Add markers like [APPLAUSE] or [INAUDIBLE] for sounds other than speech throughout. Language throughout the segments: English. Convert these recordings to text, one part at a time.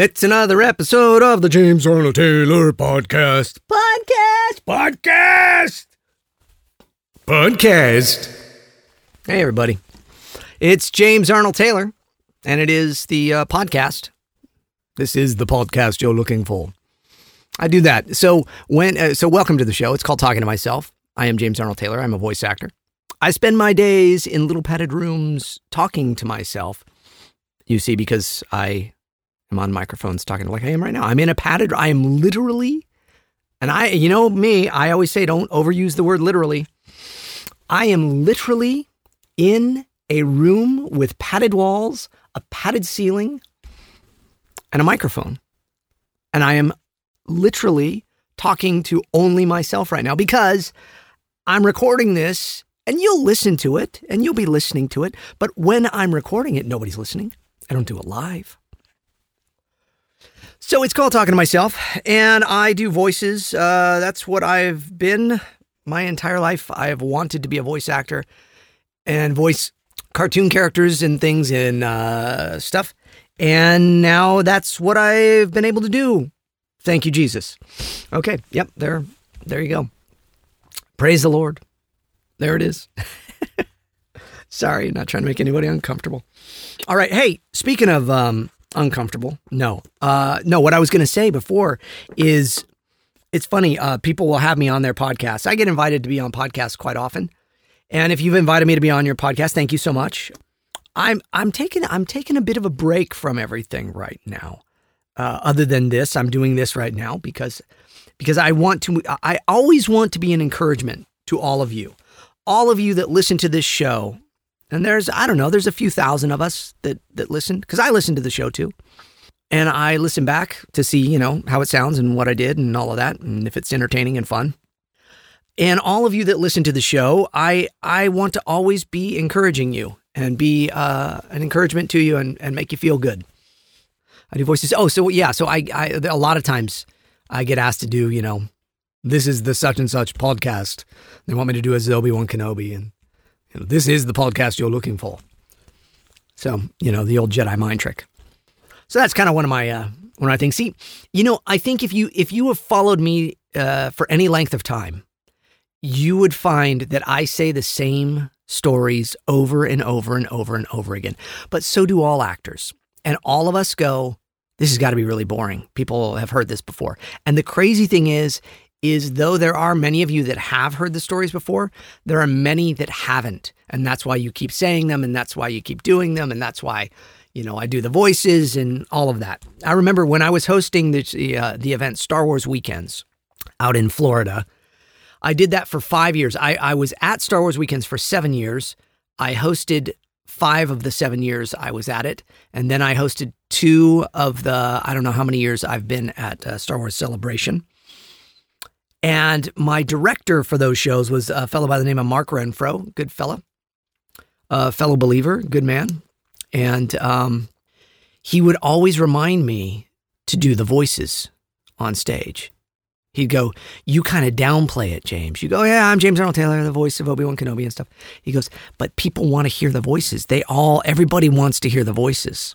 It's another episode of the James Arnold Taylor Podcast. Podcast! Podcast! Podcast! Hey, everybody. It's James Arnold Taylor, and it is the uh, podcast. This is the podcast you're looking for. I do that. So when uh, so welcome to the show. It's called Talking to Myself. I am James Arnold Taylor. I'm a voice actor. I spend my days in little padded rooms talking to myself. You see, because I am on microphones talking like I am right now. I'm in a padded. I am literally, and I, you know me. I always say don't overuse the word literally. I am literally in a room with padded walls, a padded ceiling, and a microphone, and I am literally talking to only myself right now because I'm recording this and you'll listen to it and you'll be listening to it. But when I'm recording it, nobody's listening. I don't do it live. So it's called Talking to Myself, and I do voices. Uh, that's what I've been my entire life. I've wanted to be a voice actor and voice cartoon characters and things and uh, stuff. And now that's what I've been able to do. Thank you, Jesus. Okay, yep, there, there you go. Praise the Lord. There it is. [LAUGHS] Sorry, not trying to make anybody uncomfortable. All right, hey, speaking of um, uncomfortable, no, uh, no. What I was going to say before is, it's funny. Uh, people will have me on their podcast. I get invited to be on podcasts quite often, and if you've invited me to be on your podcast, thank you so much. I'm I'm taking I'm taking a bit of a break from everything right now. Uh, other than this, I'm doing this right now because because I want to. I always want to be an encouragement to all of you, all of you that listen to this show. And there's I don't know, there's a few thousand of us that that listen because I listen to the show too, and I listen back to see you know how it sounds and what I did and all of that, and if it's entertaining and fun. And all of you that listen to the show, I I want to always be encouraging you and be uh, an encouragement to you and, and make you feel good. I do voices. Oh, so yeah. So I, I a lot of times I get asked to do, you know, this is the such and such podcast. They want me to do as Obi Wan Kenobi, and you know, this is the podcast you're looking for. So you know the old Jedi mind trick. So that's kind of one of my uh, one of my things. See, you know, I think if you if you have followed me uh, for any length of time, you would find that I say the same stories over and over and over and over again. But so do all actors. And all of us go, this has got to be really boring. People have heard this before. And the crazy thing is, is though there are many of you that have heard the stories before, there are many that haven't. And that's why you keep saying them and that's why you keep doing them and that's why you know, I do the voices and all of that. I remember when I was hosting the uh, the event Star Wars Weekends out in Florida. I did that for five years. I, I was at Star Wars Weekends for seven years. I hosted five of the seven years I was at it. And then I hosted two of the, I don't know how many years I've been at uh, Star Wars Celebration. And my director for those shows was a fellow by the name of Mark Renfro, good fellow, a fellow believer, good man. And um, he would always remind me to do the voices on stage. He'd go, You kind of downplay it, James. You go, Yeah, I'm James Arnold Taylor, the voice of Obi Wan Kenobi and stuff. He goes, But people want to hear the voices. They all, everybody wants to hear the voices.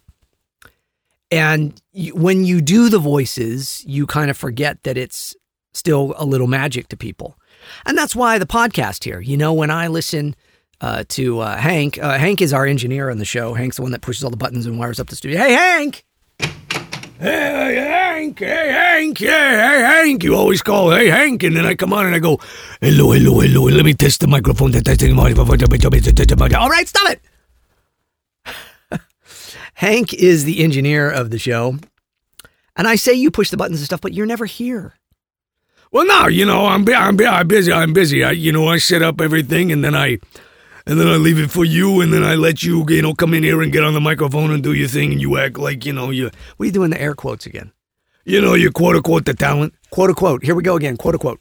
And when you do the voices, you kind of forget that it's still a little magic to people. And that's why the podcast here, you know, when I listen uh, to uh, Hank, uh, Hank is our engineer on the show. Hank's the one that pushes all the buttons and wires up the studio. Hey, Hank! Hey, Hank, hey, Hank, yeah, hey, Hank. You always call, hey, Hank. And then I come on and I go, hello, hello, hello. Let me test the microphone. All right, stop it. [LAUGHS] Hank is the engineer of the show. And I say you push the buttons and stuff, but you're never here. Well, no, you know, I'm, I'm, I'm busy. I'm busy. I, you know, I set up everything and then I, and then I leave it for you, and then I let you, you know, come in here and get on the microphone and do your thing, and you act like, you know, you. What are you doing the air quotes again? You know, you quote unquote the talent. Quote unquote. Here we go again. Quote unquote.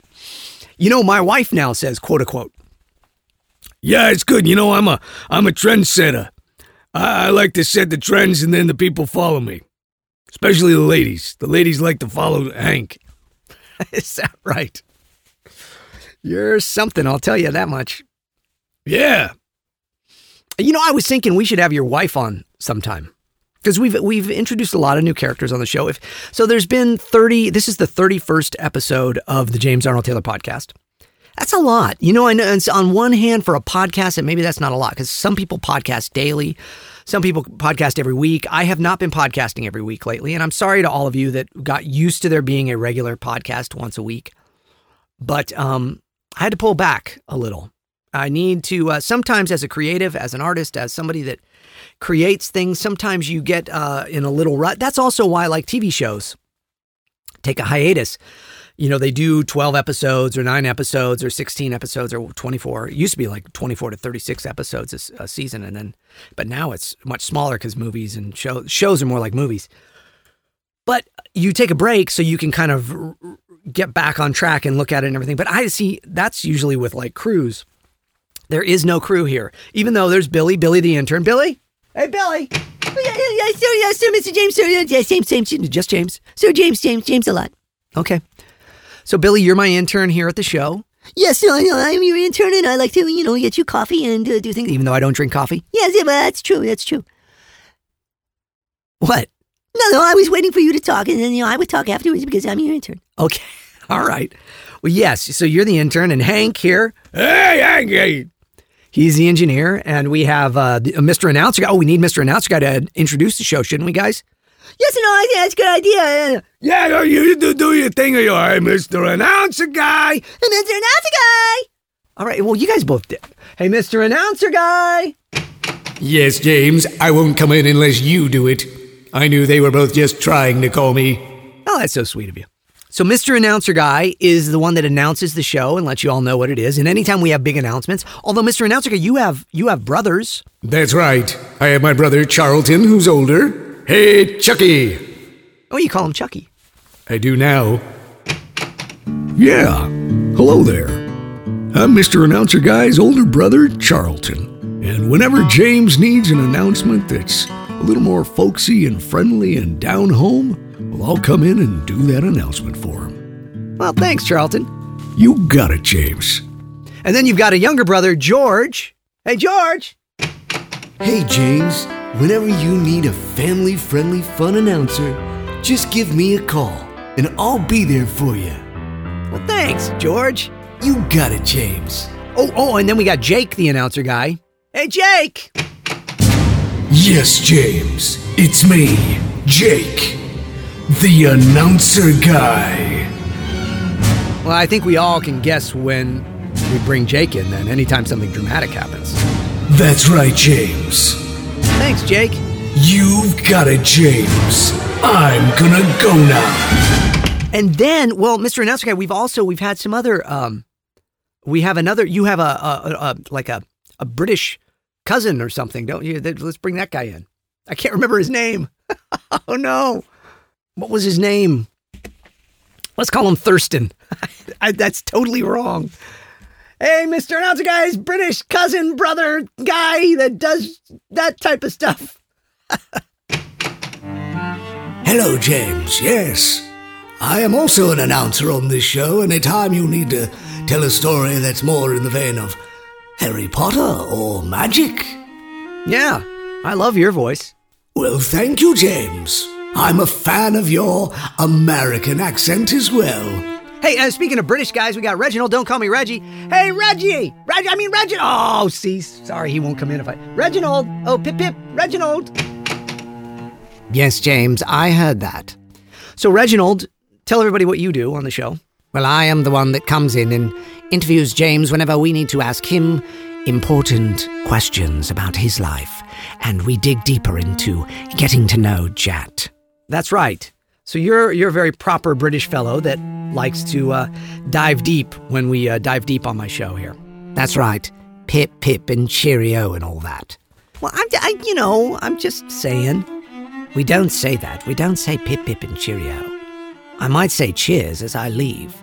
You know, my wife now says quote unquote. Yeah, it's good. You know, I'm a I'm a trendsetter. I, I like to set the trends, and then the people follow me. Especially the ladies. The ladies like to follow Hank. [LAUGHS] Is that right? You're something, I'll tell you that much. Yeah. You know, I was thinking we should have your wife on sometime. because we've we've introduced a lot of new characters on the show. If so, there's been 30. This is the 31st episode of the James Arnold Taylor podcast. That's a lot. You know, I know it's on one hand for a podcast, and maybe that's not a lot because some people podcast daily. Some people podcast every week. I have not been podcasting every week lately, and I'm sorry to all of you that got used to there being a regular podcast once a week. But um, I had to pull back a little. I need to uh, sometimes, as a creative, as an artist, as somebody that creates things, sometimes you get uh, in a little rut. That's also why I like TV shows. Take a hiatus you know, they do 12 episodes or nine episodes or 16 episodes or 24. It used to be like 24 to 36 episodes a, season. And then, but now it's much smaller because movies and show, shows are more like movies. But you take a break so you can kind of get back on track and look at it and everything. But I see that's usually with like crews. There is no crew here, even though there's Billy, Billy the intern. Billy, hey, Billy. Oh, yeah, yeah, yeah, sir, yeah, sir, Mr. James, sir, yeah, yeah, James, James, just James. Sir, James, James, James a lot. Okay. So, Billy, you're my intern here at the show. Yes, I know. I'm your intern, and I like to, you know, get you coffee and uh, do things. Even though I don't drink coffee? Yes, yeah, but that's true. That's true. What? No, no, I was waiting for you to talk, and then, you know, I would talk afterwards because I'm your intern. Okay. [LAUGHS] All right. Well, yes. So you're the intern, and Hank here. Hey, Hank. Hey. He's the engineer, and we have uh, Mr. Announcer guy. Oh, we need Mr. Announcer guy to introduce the show, shouldn't we, guys? Yes, no, I think that's a good idea. Yeah, no, you do, do your thing. You're Mr. Announcer Guy. Hey, Mr. Announcer Guy. All right, well, you guys both did. Hey, Mr. Announcer Guy. Yes, James, I won't come in unless you do it. I knew they were both just trying to call me. Oh, that's so sweet of you. So, Mr. Announcer Guy is the one that announces the show and lets you all know what it is. And anytime we have big announcements, although Mr. Announcer Guy, you have you have brothers. That's right. I have my brother Charlton, who's older, Hey, Chucky! Oh, you call him Chucky. I do now. Yeah, hello there. I'm Mr. Announcer Guy's older brother, Charlton. And whenever James needs an announcement that's a little more folksy and friendly and down home, well, I'll come in and do that announcement for him. Well, thanks, Charlton. You got it, James. And then you've got a younger brother, George. Hey, George! Hey, James. Whenever you need a family friendly fun announcer, just give me a call and I'll be there for you. Well, thanks, George. You got it, James. Oh, oh, and then we got Jake, the announcer guy. Hey, Jake! Yes, James. It's me, Jake, the announcer guy. Well, I think we all can guess when we bring Jake in then, anytime something dramatic happens. That's right, James. Thanks, Jake. You've got it, James. I'm gonna go now. And then, well, Mr. Announcer Guy, we've also we've had some other. Um, we have another. You have a, a, a like a a British cousin or something, don't you? Let's bring that guy in. I can't remember his name. [LAUGHS] oh no, what was his name? Let's call him Thurston. [LAUGHS] I, that's totally wrong. Hey, Mr. Announcer Guy's British cousin, brother, guy that does that type of stuff. [LAUGHS] Hello, James. Yes. I am also an announcer on this show, anytime you need to tell a story that's more in the vein of Harry Potter or magic. Yeah, I love your voice. Well, thank you, James. I'm a fan of your American accent as well. Hey, uh, speaking of British guys, we got Reginald. Don't call me Reggie. Hey, Reggie! Reg- I mean, Reginald! Oh, see, sorry, he won't come in if I. Reginald! Oh, Pip Pip! Reginald! Yes, James, I heard that. So, Reginald, tell everybody what you do on the show. Well, I am the one that comes in and interviews James whenever we need to ask him important questions about his life, and we dig deeper into getting to know Jat. That's right. So you're you're a very proper British fellow that likes to uh, dive deep when we uh, dive deep on my show here. That's right. Pip, pip, and cheerio and all that. Well, I'm, I, you know, I'm just saying. We don't say that. We don't say pip, pip, and cheerio. I might say cheers as I leave.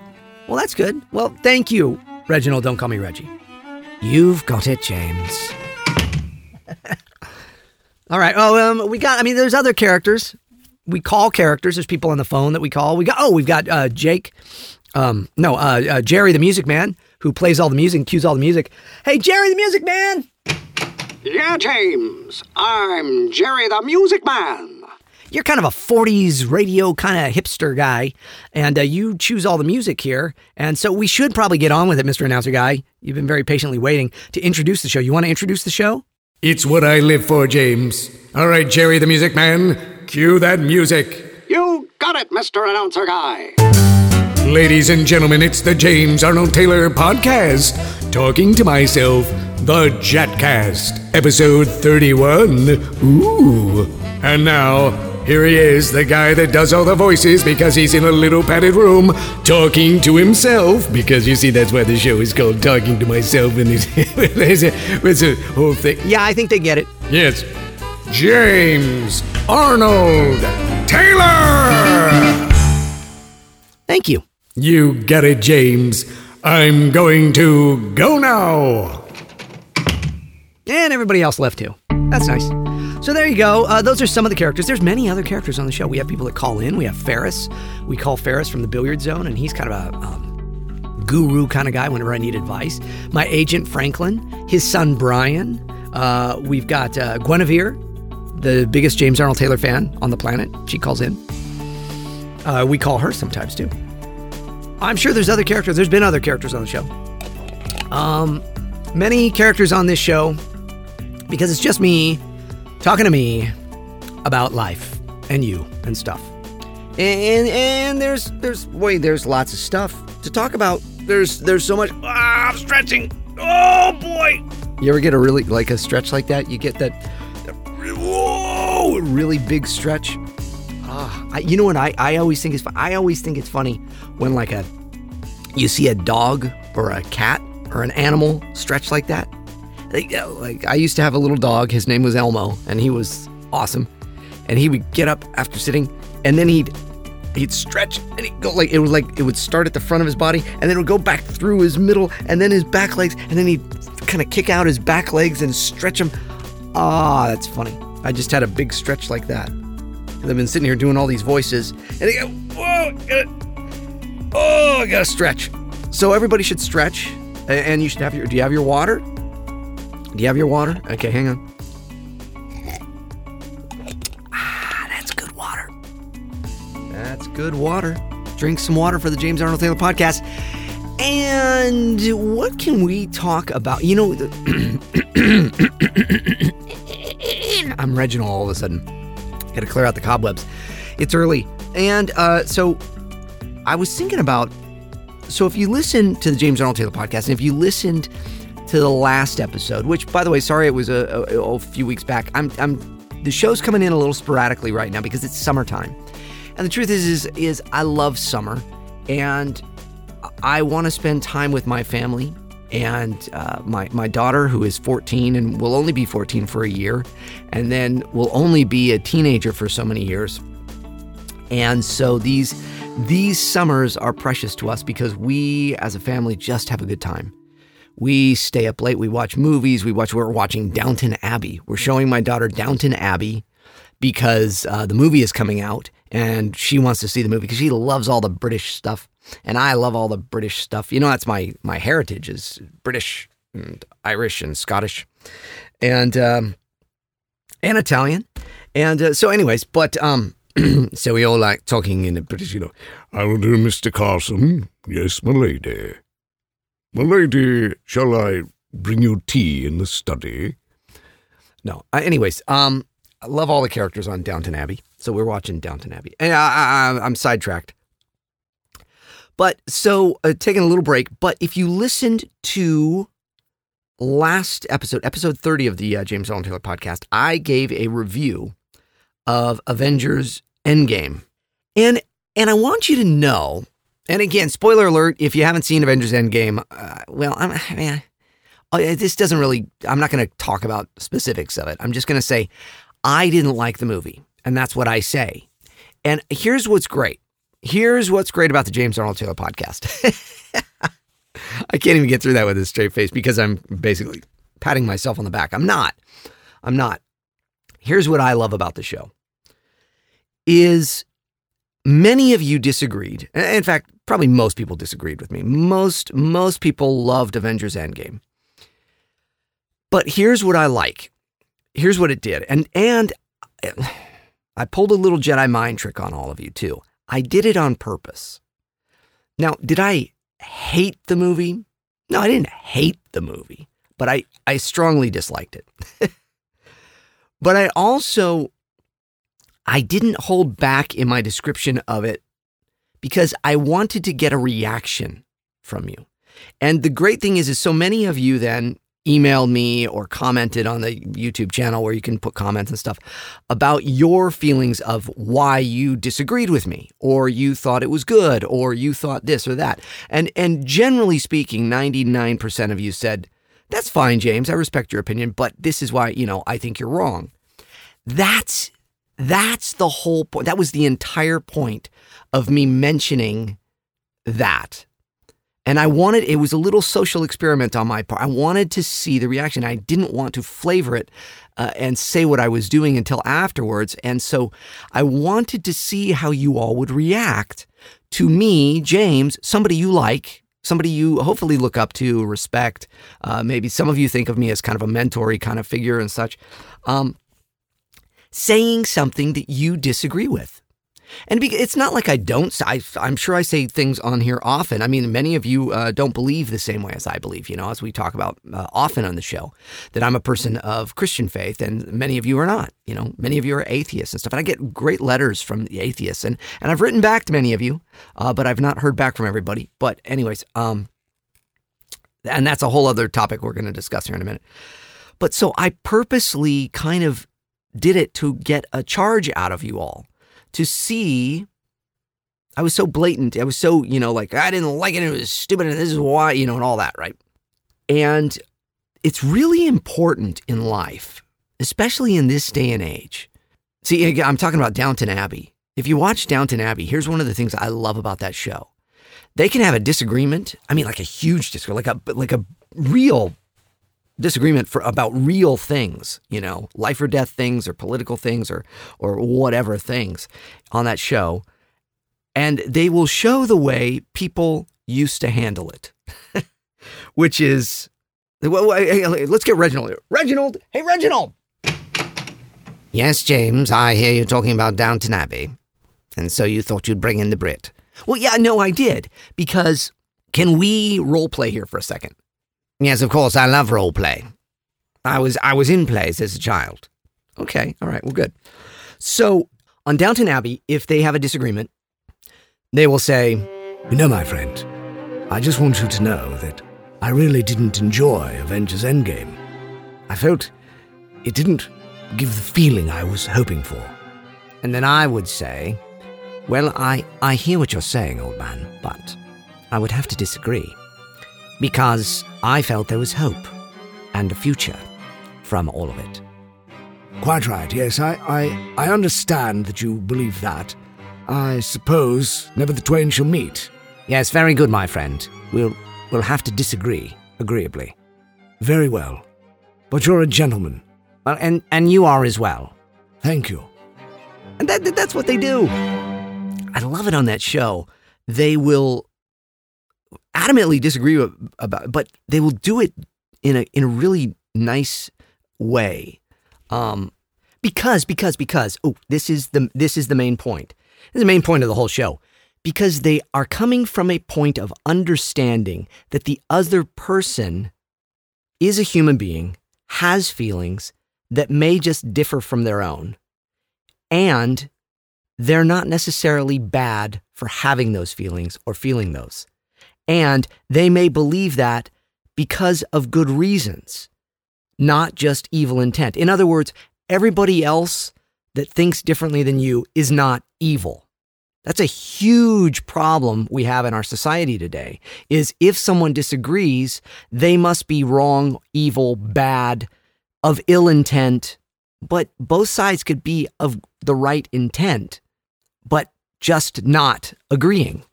Well, that's good. Well, thank you, Reginald. Don't call me Reggie. You've got it, James. [LAUGHS] all right. Oh, um, we got. I mean, there's other characters we call characters. There's people on the phone that we call. We got oh, we've got uh, Jake, um, no, uh, uh, Jerry the Music Man, who plays all the music, cues all the music. Hey, Jerry the Music Man. Yeah, James. I'm Jerry the Music Man. You're kind of a 40s radio kind of hipster guy, and uh, you choose all the music here. And so we should probably get on with it, Mr. Announcer Guy. You've been very patiently waiting to introduce the show. You want to introduce the show? It's what I live for, James. All right, Jerry the Music Man, cue that music. You got it, Mr. Announcer Guy. Ladies and gentlemen, it's the James Arnold Taylor Podcast, talking to myself, the Jetcast, episode 31. Ooh. And now, here he is, the guy that does all the voices because he's in a little padded room talking to himself. Because you see, that's why the show is called Talking to Myself, and it's, it's, a, it's a whole thing. Yeah, I think they get it. Yes. James Arnold Taylor! Thank you. You get it, James. I'm going to go now. And everybody else left too. That's nice. So there you go. Uh, those are some of the characters. There's many other characters on the show. We have people that call in. We have Ferris. We call Ferris from the Billiard Zone, and he's kind of a um, guru kind of guy whenever I need advice. My agent Franklin, his son Brian. Uh, we've got uh, Guinevere, the biggest James Arnold Taylor fan on the planet. She calls in. Uh, we call her sometimes too. I'm sure there's other characters. There's been other characters on the show. Um, many characters on this show because it's just me talking to me about life and you and stuff. And and there's there's wait there's lots of stuff to talk about. There's there's so much. Ah, I'm stretching. Oh boy. You ever get a really like a stretch like that? You get that whoa, A really big stretch. Ah, I, you know what I, I always think is I always think it's funny when like a you see a dog or a cat or an animal stretch like that. Like, like I used to have a little dog. His name was Elmo, and he was awesome. And he would get up after sitting, and then he'd he'd stretch, and he'd go like it was like it would start at the front of his body, and then it would go back through his middle, and then his back legs, and then he'd kind of kick out his back legs and stretch them. Ah, that's funny. I just had a big stretch like that. I've been sitting here doing all these voices, and they go, whoa, gotta, oh, I gotta stretch. So everybody should stretch, and you should have your. Do you have your water? Do you have your water? Okay, hang on. Ah, that's good water. That's good water. Drink some water for the James Arnold Taylor podcast. And what can we talk about? You know, the- [CLEARS THROAT] [COUGHS] I'm Reginald all of a sudden. Got to clear out the cobwebs. It's early. And uh, so I was thinking about so if you listen to the James Arnold Taylor podcast, and if you listened to the last episode, which by the way, sorry it was a, a, a few weeks back. I'm I'm the show's coming in a little sporadically right now because it's summertime. And the truth is is is I love summer and I want to spend time with my family and uh, my my daughter who is 14 and will only be 14 for a year and then will only be a teenager for so many years. And so these these summers are precious to us because we as a family just have a good time. We stay up late, we watch movies, we watch we're watching Downton Abbey. We're showing my daughter Downton Abbey because uh, the movie is coming out and she wants to see the movie because she loves all the British stuff and I love all the British stuff. You know that's my my heritage is British and Irish and Scottish and um, and Italian. And uh, so anyways, but um [CLEARS THROAT] so we all like talking in the British, you know. I will do, Mr. Carson? Yes, my lady. My lady, shall I bring you tea in the study? No. Uh, anyways, um, I love all the characters on Downton Abbey. So we're watching Downton Abbey, and I, I'm sidetracked. But so uh, taking a little break. But if you listened to last episode, episode 30 of the uh, James Arnold Taylor podcast, I gave a review of Avengers Endgame, and and I want you to know. And again, spoiler alert: if you haven't seen Avengers Endgame, uh, well, I'm, I mean, uh, this doesn't really. I'm not going to talk about specifics of it. I'm just going to say I didn't like the movie, and that's what I say. And here's what's great. Here's what's great about the James Arnold Taylor podcast. [LAUGHS] I can't even get through that with a straight face because I'm basically patting myself on the back. I'm not. I'm not. Here's what I love about the show. Is many of you disagreed. In fact, probably most people disagreed with me. Most most people loved Avengers Endgame. But here's what I like. Here's what it did. And and I pulled a little Jedi mind trick on all of you too. I did it on purpose. Now, did I hate the movie? No, I didn't hate the movie, but I, I strongly disliked it. [LAUGHS] but I also I didn't hold back in my description of it because I wanted to get a reaction from you. And the great thing is is so many of you then emailed me or commented on the YouTube channel where you can put comments and stuff about your feelings of why you disagreed with me or you thought it was good or you thought this or that. And and generally speaking, 99% of you said, "That's fine, James. I respect your opinion, but this is why, you know, I think you're wrong." That's that's the whole point. That was the entire point of me mentioning that and I wanted, it was a little social experiment on my part. I wanted to see the reaction. I didn't want to flavor it uh, and say what I was doing until afterwards. And so I wanted to see how you all would react to me, James, somebody you like, somebody you hopefully look up to, respect. Uh, maybe some of you think of me as kind of a mentory kind of figure and such. Um, saying something that you disagree with. And it's not like I don't. I, am sure I say things on here often. I mean, many of you uh, don't believe the same way as I believe, you know, as we talk about uh, often on the show, that I'm a person of Christian faith, and many of you are not. You know, many of you are atheists and stuff. And I get great letters from the atheists, and, and I've written back to many of you, uh, but I've not heard back from everybody. But, anyways, um, and that's a whole other topic we're going to discuss here in a minute. But so I purposely kind of did it to get a charge out of you all to see I was so blatant. I was so, you know, like I didn't like it. It was stupid. And this is why, you know, and all that, right? And it's really important in life, especially in this day and age. See, I'm talking about Downton Abbey. If you watch Downton Abbey, here's one of the things I love about that show. They can have a disagreement. I mean, like a huge disagreement, like a like a real disagreement for about real things, you know, life or death things or political things or or whatever things on that show. And they will show the way people used to handle it. [LAUGHS] Which is well, let's get Reginald here. Reginald, hey Reginald. Yes, James, I hear you talking about Downton Abbey. And so you thought you'd bring in the Brit. Well, yeah, no, I did. Because can we role play here for a second? Yes, of course, I love role play. I was I was in plays as a child. Okay, all right, well, good. So on Downton Abbey, if they have a disagreement, they will say, "You know, my friend, I just want you to know that I really didn't enjoy Avengers Endgame. I felt it didn't give the feeling I was hoping for." And then I would say, "Well, I I hear what you're saying, old man, but I would have to disagree." Because I felt there was hope and a future from all of it. Quite right, yes, I, I, I understand that you believe that. I suppose never the twain shall meet. Yes, very good, my friend. We'll, we'll have to disagree, agreeably. Very well. But you're a gentleman. Well, and, and you are as well. Thank you. And that, that's what they do. I love it on that show. They will adamantly disagree with, about, but they will do it in a in a really nice way. Um, because because because oh, this is the this is the main point. This is the main point of the whole show. Because they are coming from a point of understanding that the other person is a human being, has feelings that may just differ from their own, and they're not necessarily bad for having those feelings or feeling those. And they may believe that because of good reasons, not just evil intent. In other words, everybody else that thinks differently than you is not evil. That's a huge problem we have in our society today is if someone disagrees, they must be wrong, evil, bad, of ill intent, but both sides could be of the right intent, but just not agreeing.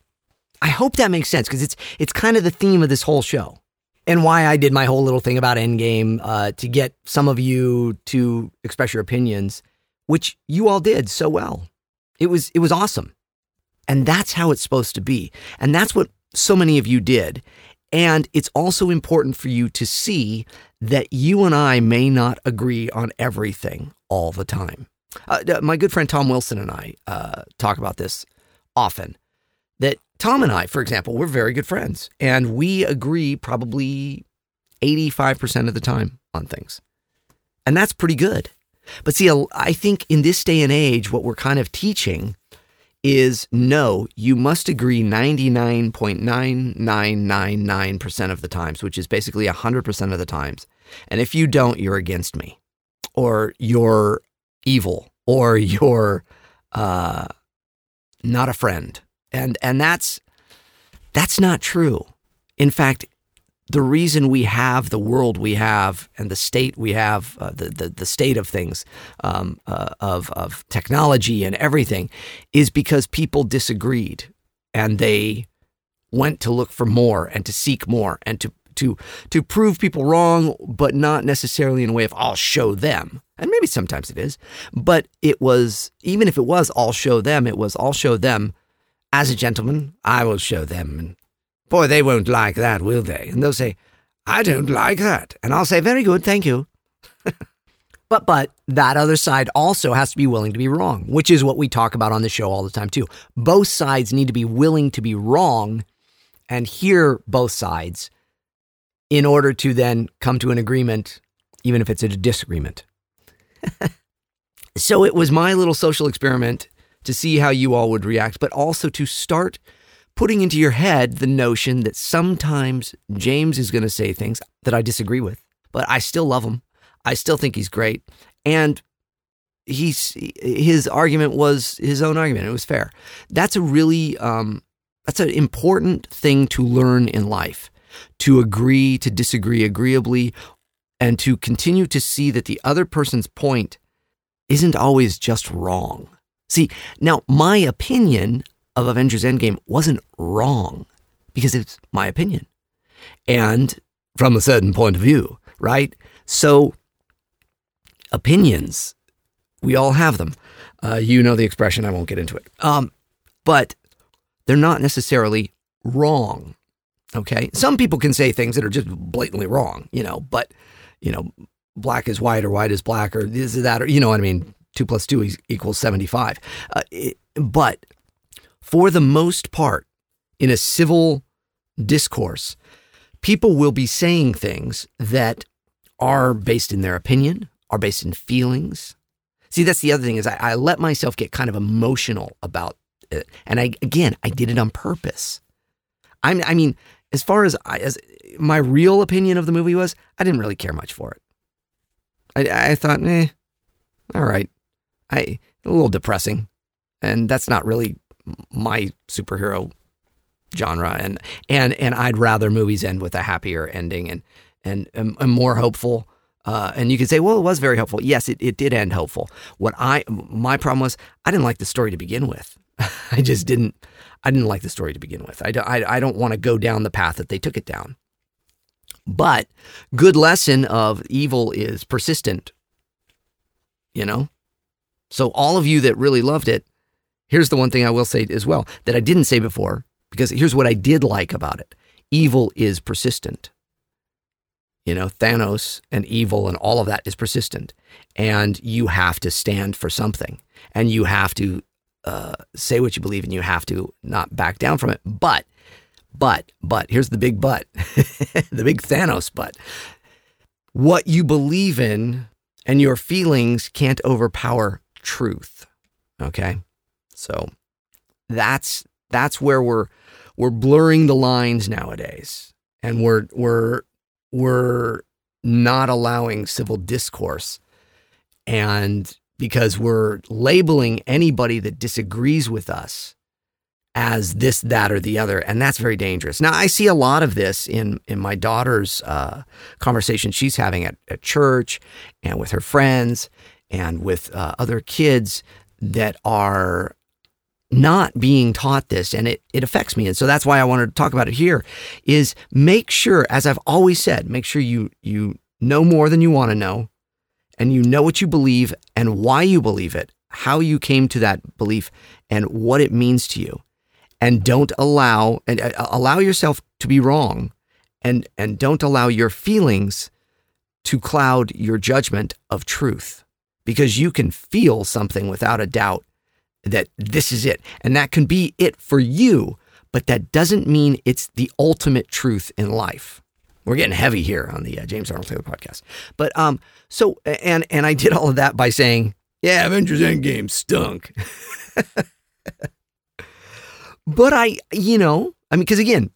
I hope that makes sense because it's it's kind of the theme of this whole show and why I did my whole little thing about Endgame uh, to get some of you to express your opinions, which you all did so well. It was it was awesome, and that's how it's supposed to be, and that's what so many of you did. And it's also important for you to see that you and I may not agree on everything all the time. Uh, my good friend Tom Wilson and I uh, talk about this often. Tom and I, for example, we're very good friends and we agree probably 85% of the time on things. And that's pretty good. But see, I think in this day and age, what we're kind of teaching is no, you must agree 99.9999% of the times, which is basically 100% of the times. And if you don't, you're against me, or you're evil, or [LAUGHS] you're uh, not a friend. And, and that's, that's not true. In fact, the reason we have the world we have and the state we have, uh, the, the, the state of things, um, uh, of of technology and everything, is because people disagreed and they went to look for more and to seek more and to to to prove people wrong, but not necessarily in a way of I'll show them. And maybe sometimes it is, but it was even if it was I'll show them, it was I'll show them as a gentleman. I will show them and Boy, they won't like that, will they? And they'll say, I don't like that. And I'll say, very good, thank you. [LAUGHS] but but that other side also has to be willing to be wrong, which is what we talk about on the show all the time too. Both sides need to be willing to be wrong and hear both sides in order to then come to an agreement, even if it's a disagreement. [LAUGHS] so it was my little social experiment to see how you all would react, but also to start putting into your head the notion that sometimes James is going to say things that I disagree with, but I still love him. I still think he's great. And he's his argument was his own argument. It was fair. That's a really um, that's an important thing to learn in life. To agree, to disagree agreeably, and to continue to see that the other person's point isn't always just wrong. See, now my opinion of Avengers Endgame wasn't wrong because it's my opinion. And from a certain point of view, right? So, opinions, we all have them. Uh, you know the expression, I won't get into it. Um, but they're not necessarily wrong. Okay. Some people can say things that are just blatantly wrong, you know, but, you know, black is white or white is black or this is that, or, you know what I mean? Two plus two equals 75. Uh, it, but for the most part, in a civil discourse, people will be saying things that are based in their opinion, are based in feelings. See, that's the other thing is I, I let myself get kind of emotional about it, and I again I did it on purpose. I, I mean, as far as I, as my real opinion of the movie was, I didn't really care much for it. I, I thought, eh, all right, I a little depressing, and that's not really my superhero genre. And and and I'd rather movies end with a happier ending and and, and, more hopeful. Uh, and you could say well it was very hopeful yes it, it did end hopeful what I my problem was I didn't like the story to begin with. [LAUGHS] I just didn't I didn't like the story to begin with. I don't, I, I don't want to go down the path that they took it down. But good lesson of evil is persistent. You know so all of you that really loved it Here's the one thing I will say as well that I didn't say before, because here's what I did like about it evil is persistent. You know, Thanos and evil and all of that is persistent. And you have to stand for something and you have to uh, say what you believe and you have to not back down from it. But, but, but, here's the big but, [LAUGHS] the big Thanos but. What you believe in and your feelings can't overpower truth. Okay. So that's that's where we're we're blurring the lines nowadays, and we're we're we're not allowing civil discourse, and because we're labeling anybody that disagrees with us as this, that, or the other, and that's very dangerous. Now, I see a lot of this in in my daughter's uh, conversation she's having at, at church and with her friends and with uh, other kids that are not being taught this and it, it affects me. And so that's why I wanted to talk about it here is make sure, as I've always said, make sure you you know more than you want to know and you know what you believe and why you believe it, how you came to that belief and what it means to you. And don't allow and uh, allow yourself to be wrong and and don't allow your feelings to cloud your judgment of truth because you can feel something without a doubt that this is it. And that can be it for you, but that doesn't mean it's the ultimate truth in life. We're getting heavy here on the uh, James Arnold Taylor podcast. But um so and and I did all of that by saying, yeah, Avengers Endgame stunk. [LAUGHS] but I, you know, I mean cuz again,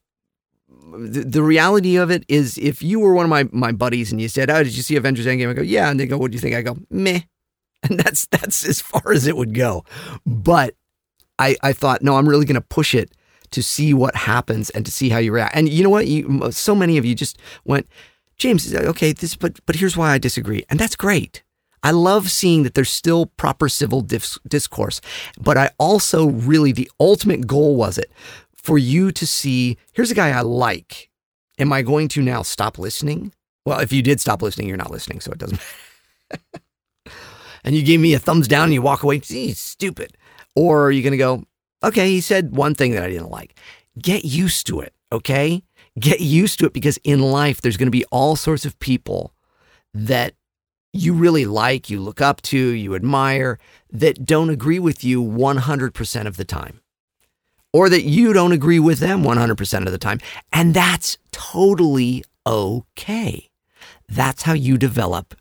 the, the reality of it is if you were one of my my buddies and you said, "Oh, did you see Avengers Endgame?" I go, "Yeah." And they go, "What do you think?" I go, "Meh." [LAUGHS] And that's that's as far as it would go. But I I thought, no, I'm really going to push it to see what happens and to see how you react. And you know what? You so many of you just went, James, okay, this but but here's why I disagree. And that's great. I love seeing that there's still proper civil dis- discourse. But I also really the ultimate goal was it for you to see, here's a guy I like. Am I going to now stop listening? Well, if you did stop listening, you're not listening, so it doesn't [LAUGHS] and you give me a thumbs down and you walk away, stupid. Or are you going to go, okay, he said one thing that I didn't like. Get used to it, okay? Get used to it because in life, there's going to be all sorts of people that you really like, you look up to, you admire, that don't agree with you 100% of the time. Or that you don't agree with them 100% of the time. And that's totally okay. That's how you develop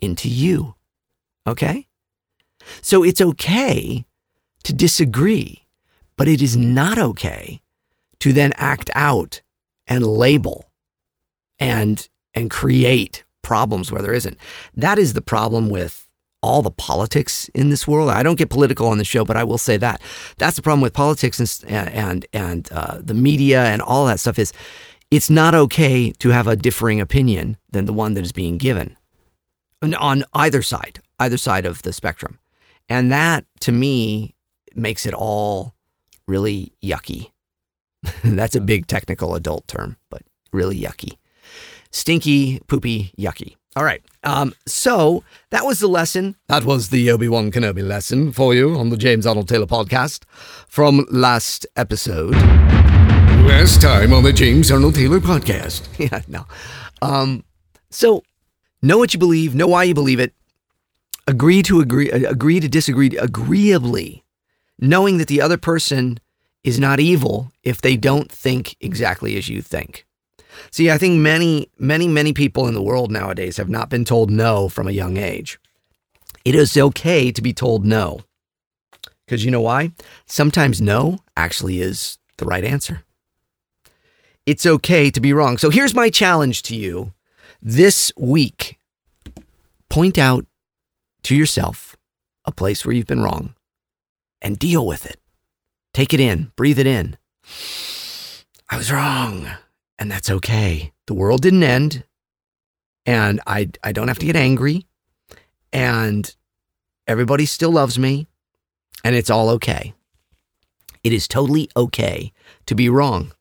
into you. Okay? So it's okay to disagree, but it is not okay to then act out and label and and create problems where there isn't. That is the problem with all the politics in this world. I don't get political on the show, but I will say that that's the problem with politics and and and uh, the media and all that stuff is it's not okay to have a differing opinion than the one that is being given on either side, either side of the spectrum. And that to me makes it all really yucky. [LAUGHS] That's a big technical adult term, but really yucky. Stinky, poopy, yucky. All right. Um, so that was the lesson. That was the Obi Wan Kenobi lesson for you on the James Arnold Taylor podcast from last episode. Last time on the James Arnold Taylor podcast. [LAUGHS] yeah, no. Um, so know what you believe, know why you believe it, agree to agree, uh, agree to disagree agreeably, knowing that the other person is not evil if they don't think exactly as you think. See, I think many, many, many people in the world nowadays have not been told no from a young age. It is okay to be told no. Because you know why? Sometimes no actually is the right answer. It's okay to be wrong. So here's my challenge to you this week. Point out to yourself a place where you've been wrong and deal with it. Take it in, breathe it in. I was wrong, and that's okay. The world didn't end, and I, I don't have to get angry, and everybody still loves me, and it's all okay. It is totally okay to be wrong.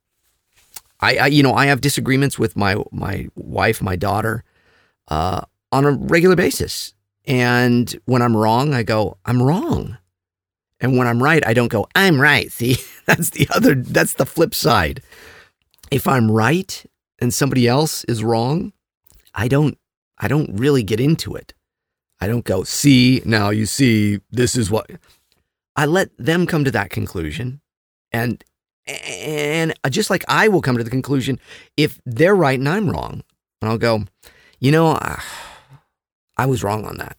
I, I you know, I have disagreements with my my wife, my daughter, uh, on a regular basis. And when I'm wrong, I go, I'm wrong. And when I'm right, I don't go, I'm right. [LAUGHS] See, that's the other, that's the flip side. If I'm right and somebody else is wrong, I don't, I don't really get into it. I don't go, see, now you see, this is what I let them come to that conclusion. And, and just like I will come to the conclusion if they're right and I'm wrong, and I'll go, you know, I, I was wrong on that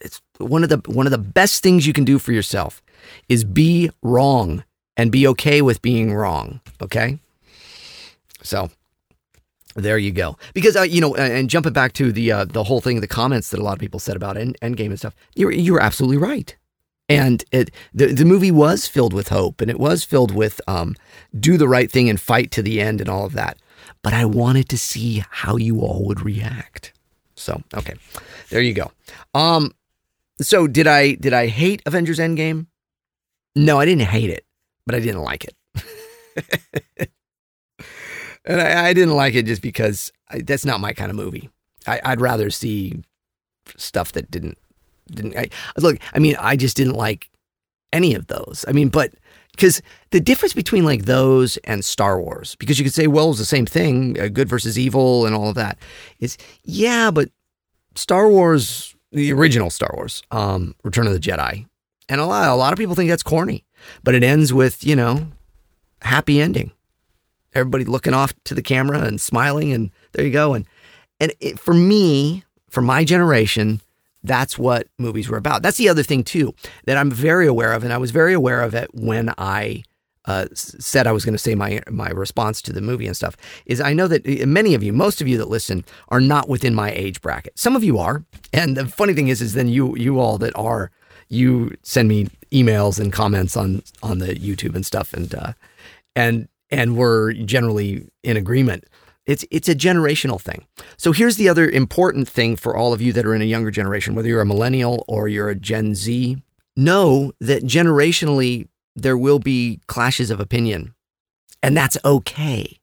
it's one of the one of the best things you can do for yourself is be wrong and be okay with being wrong. Okay, so there you go. Because uh, you know, and jumping back to the uh, the whole thing, the comments that a lot of people said about End, Endgame and stuff, you're you're absolutely right. And it, the the movie was filled with hope, and it was filled with um, do the right thing and fight to the end and all of that. But I wanted to see how you all would react. So okay, there you go. Um, so did I did I hate Avengers Endgame? No, I didn't hate it, but I didn't like it. [LAUGHS] and I, I, didn't like it just because I, that's not my kind of movie. I, would rather see stuff that didn't didn't. I, look, I mean, I just didn't like any of those. I mean, but because the difference between like those and Star Wars, because you could say, well, it's the same thing, uh, good versus evil and all of that, is yeah, but Star Wars, the original Star Wars, um, Return of the Jedi, and a lot, a lot of people think that's corny, but it ends with you know, happy ending. Everybody looking off to the camera and smiling, and there you go. And and it, for me, for my generation, that's what movies were about. That's the other thing too that I'm very aware of, and I was very aware of it when I uh, said I was going to say my my response to the movie and stuff. Is I know that uh, many of you, most of you that listen, are not within my age bracket. Some of you are, and the funny thing is, is then you you all that are, you send me emails and comments on on the YouTube and stuff, and uh, and and we're generally in agreement. It's it's a generational thing. So here's the other important thing for all of you that are in a younger generation, whether you're a millennial or you're a Gen Z, know that generationally there will be clashes of opinion. And that's okay.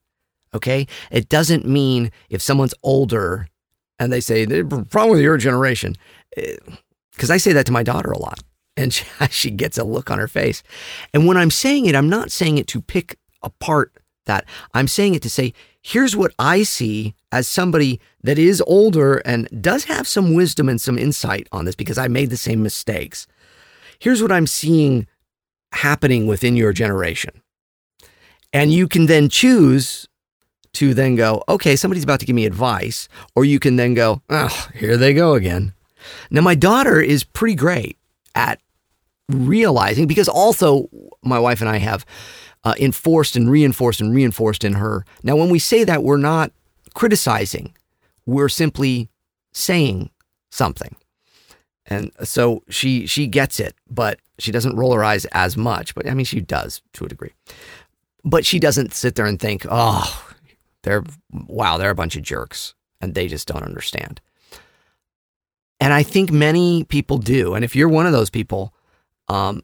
Okay? It doesn't mean if someone's older and they say, the problem with your generation, because eh, I say that to my daughter a lot and she, [LAUGHS] she gets a look on her face. And when I'm saying it, I'm not saying it to pick apart that. I'm saying it to say, here's what I see as somebody that is older and does have some wisdom and some insight on this because I made the same mistakes. Here's what I'm seeing happening within your generation. And you can then choose to then go, okay, somebody's about to give me advice, or you can then go, oh, here they go again. Now, my daughter is pretty great at realizing because also my wife and I have uh, enforced and reinforced and reinforced in her. Now, when we say that, we're not criticizing, we're simply saying something. And so she she gets it, but she doesn't roll her eyes as much. But I mean, she does to a degree. But she doesn't sit there and think, "Oh, they're wow, they're a bunch of jerks," and they just don't understand. And I think many people do. And if you're one of those people, um,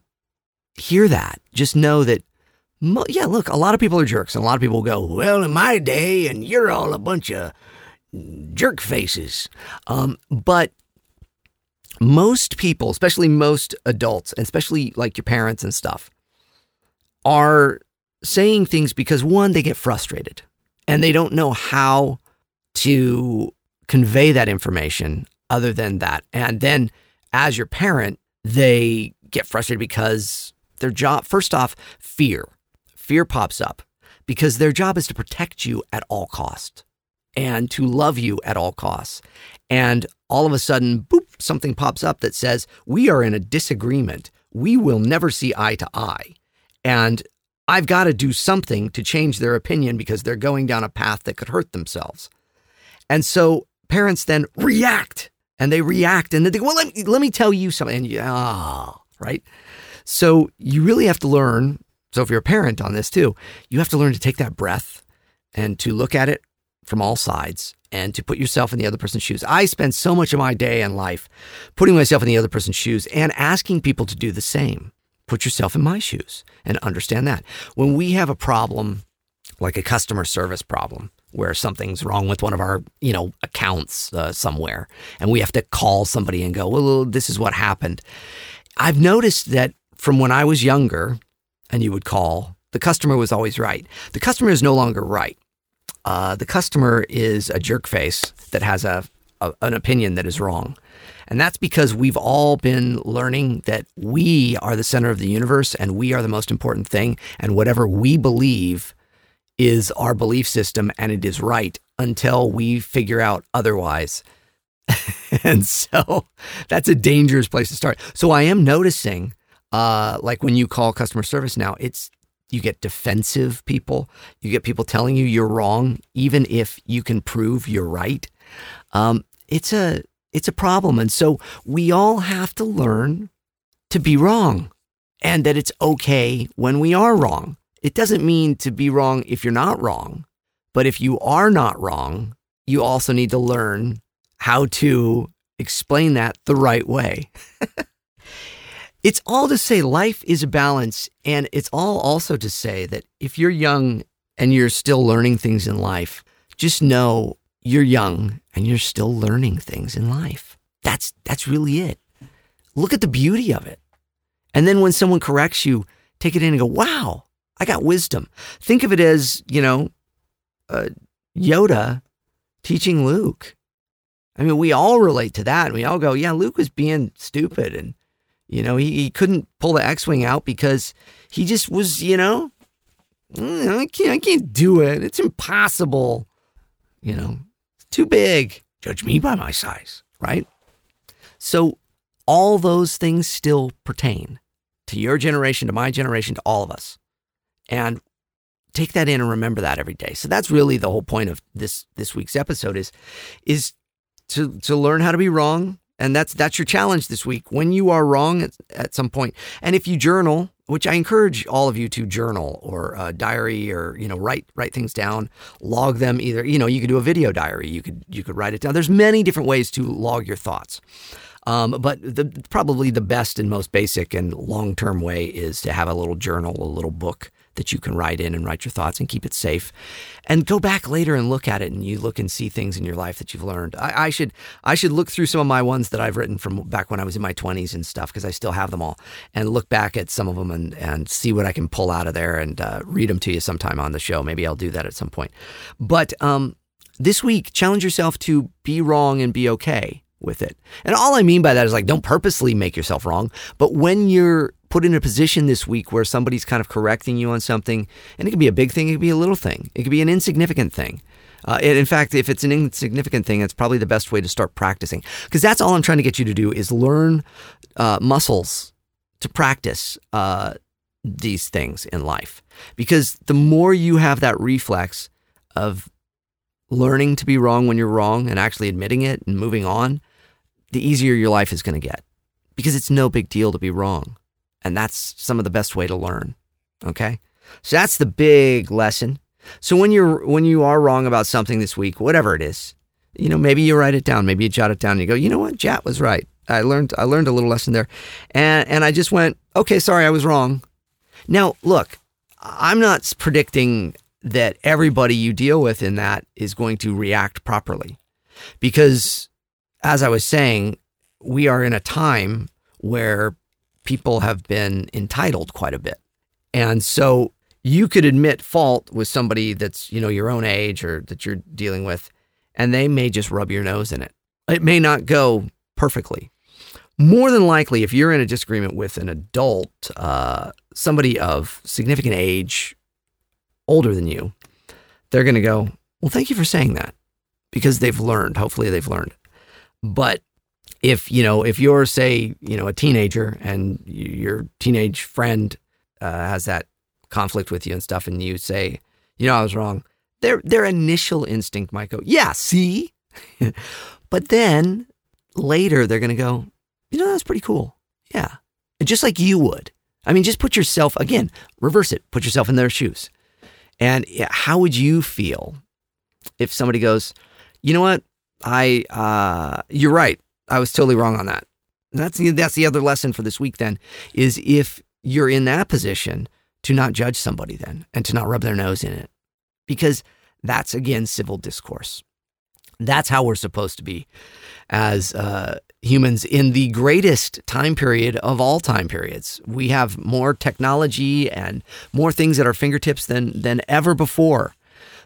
hear that. Just know that yeah, look, a lot of people are jerks, and a lot of people go, "Well, in my day, and you're all a bunch of jerk faces." Um, but most people, especially most adults, and especially like your parents and stuff, are saying things because one, they get frustrated, and they don't know how to convey that information other than that. And then, as your parent, they get frustrated because their job, first off, fear fear pops up because their job is to protect you at all costs and to love you at all costs. And all of a sudden, boop, something pops up that says, We are in a disagreement. We will never see eye to eye. And I've got to do something to change their opinion because they're going down a path that could hurt themselves. And so parents then react and they react and they go, Well, let me, let me tell you something. And you, oh, right? So you really have to learn so if you're a parent on this too, you have to learn to take that breath and to look at it from all sides and to put yourself in the other person's shoes. I spend so much of my day and life putting myself in the other person's shoes and asking people to do the same. Put yourself in my shoes and understand that. When we have a problem, like a customer service problem, where something's wrong with one of our, you know, accounts uh, somewhere, and we have to call somebody and go, "Well, this is what happened." I've noticed that from when I was younger and you would call, the customer was always right. The customer is no longer right. Uh, the customer is a jerk face that has a, a an opinion that is wrong. And that's because we've all been learning that we are the center of the universe and we are the most important thing. And whatever we believe is our belief system and it is right until we figure out otherwise. [LAUGHS] and so that's a dangerous place to start. So I am noticing uh, like when you call customer service now, it's you get defensive people. You get people telling you you're wrong, even if you can prove you're right. Um, it's a it's a problem, and so we all have to learn to be wrong, and that it's okay when we are wrong. It doesn't mean to be wrong if you're not wrong, but if you are not wrong, you also need to learn how to explain that the right way. [LAUGHS] It's all to say life is a balance. And it's all also to say that if you're young and you're still learning things in life, just know you're young and you're still learning things in life. That's, that's really it. Look at the beauty of it. And then when someone corrects you, take it in and go, wow, I got wisdom. Think of it as, you know, uh, Yoda teaching Luke. I mean, we all relate to that. And we all go, yeah, Luke was being stupid and, you know, he, he couldn't pull the X Wing out because he just was, you know, "Mm, I can't, I can't do it. It's impossible. You know, it's too big. Judge me by my size, right? So all those things still pertain to your generation, to my generation, to all of us. And take that in and remember that every day. So that's really the whole point of this this week's episode is is to to learn how to be wrong. And that's that's your challenge this week. When you are wrong at, at some point, and if you journal, which I encourage all of you to journal or uh, diary or you know write write things down, log them. Either you know you could do a video diary, you could you could write it down. There's many different ways to log your thoughts. Um, but the, probably the best and most basic and long term way is to have a little journal, a little book that you can write in and write your thoughts and keep it safe. And go back later and look at it and you look and see things in your life that you've learned. I, I should I should look through some of my ones that I've written from back when I was in my 20s and stuff because I still have them all and look back at some of them and, and see what I can pull out of there and uh, read them to you sometime on the show. Maybe I'll do that at some point. But um, this week, challenge yourself to be wrong and be okay with it. And all I mean by that is like, don't purposely make yourself wrong. But when you're put in a position this week where somebody's kind of correcting you on something, and it could be a big thing, it could be a little thing, it could be an insignificant thing. Uh, in fact, if it's an insignificant thing, it's probably the best way to start practicing. Because that's all I'm trying to get you to do is learn uh, muscles to practice uh, these things in life. Because the more you have that reflex of learning to be wrong when you're wrong and actually admitting it and moving on, the easier your life is going to get. Because it's no big deal to be wrong. And that's some of the best way to learn. Okay? So that's the big lesson. So when you're when you are wrong about something this week, whatever it is, you know, maybe you write it down, maybe you jot it down and you go, you know what, Jat was right. I learned I learned a little lesson there. And and I just went, okay, sorry, I was wrong. Now, look, I'm not predicting that everybody you deal with in that is going to react properly. Because as I was saying, we are in a time where people have been entitled quite a bit. And so you could admit fault with somebody that's, you know, your own age or that you're dealing with, and they may just rub your nose in it. It may not go perfectly. More than likely, if you're in a disagreement with an adult, uh, somebody of significant age, older than you, they're going to go, Well, thank you for saying that because they've learned. Hopefully, they've learned. But if you know if you're say you know a teenager and your teenage friend uh, has that conflict with you and stuff and you say you know i was wrong. Their their initial instinct might go yeah see? [LAUGHS] But then later they're going to go you know that's pretty cool. Yeah. Just like you would. I mean just put yourself again reverse it. Put yourself in their shoes. And how would you feel if somebody goes you know what? I uh, you're right I was totally wrong on that. That's the, that's the other lesson for this week then is if you're in that position to not judge somebody then and to not rub their nose in it because that's again civil discourse. That's how we're supposed to be as uh, humans in the greatest time period of all time periods. We have more technology and more things at our fingertips than than ever before.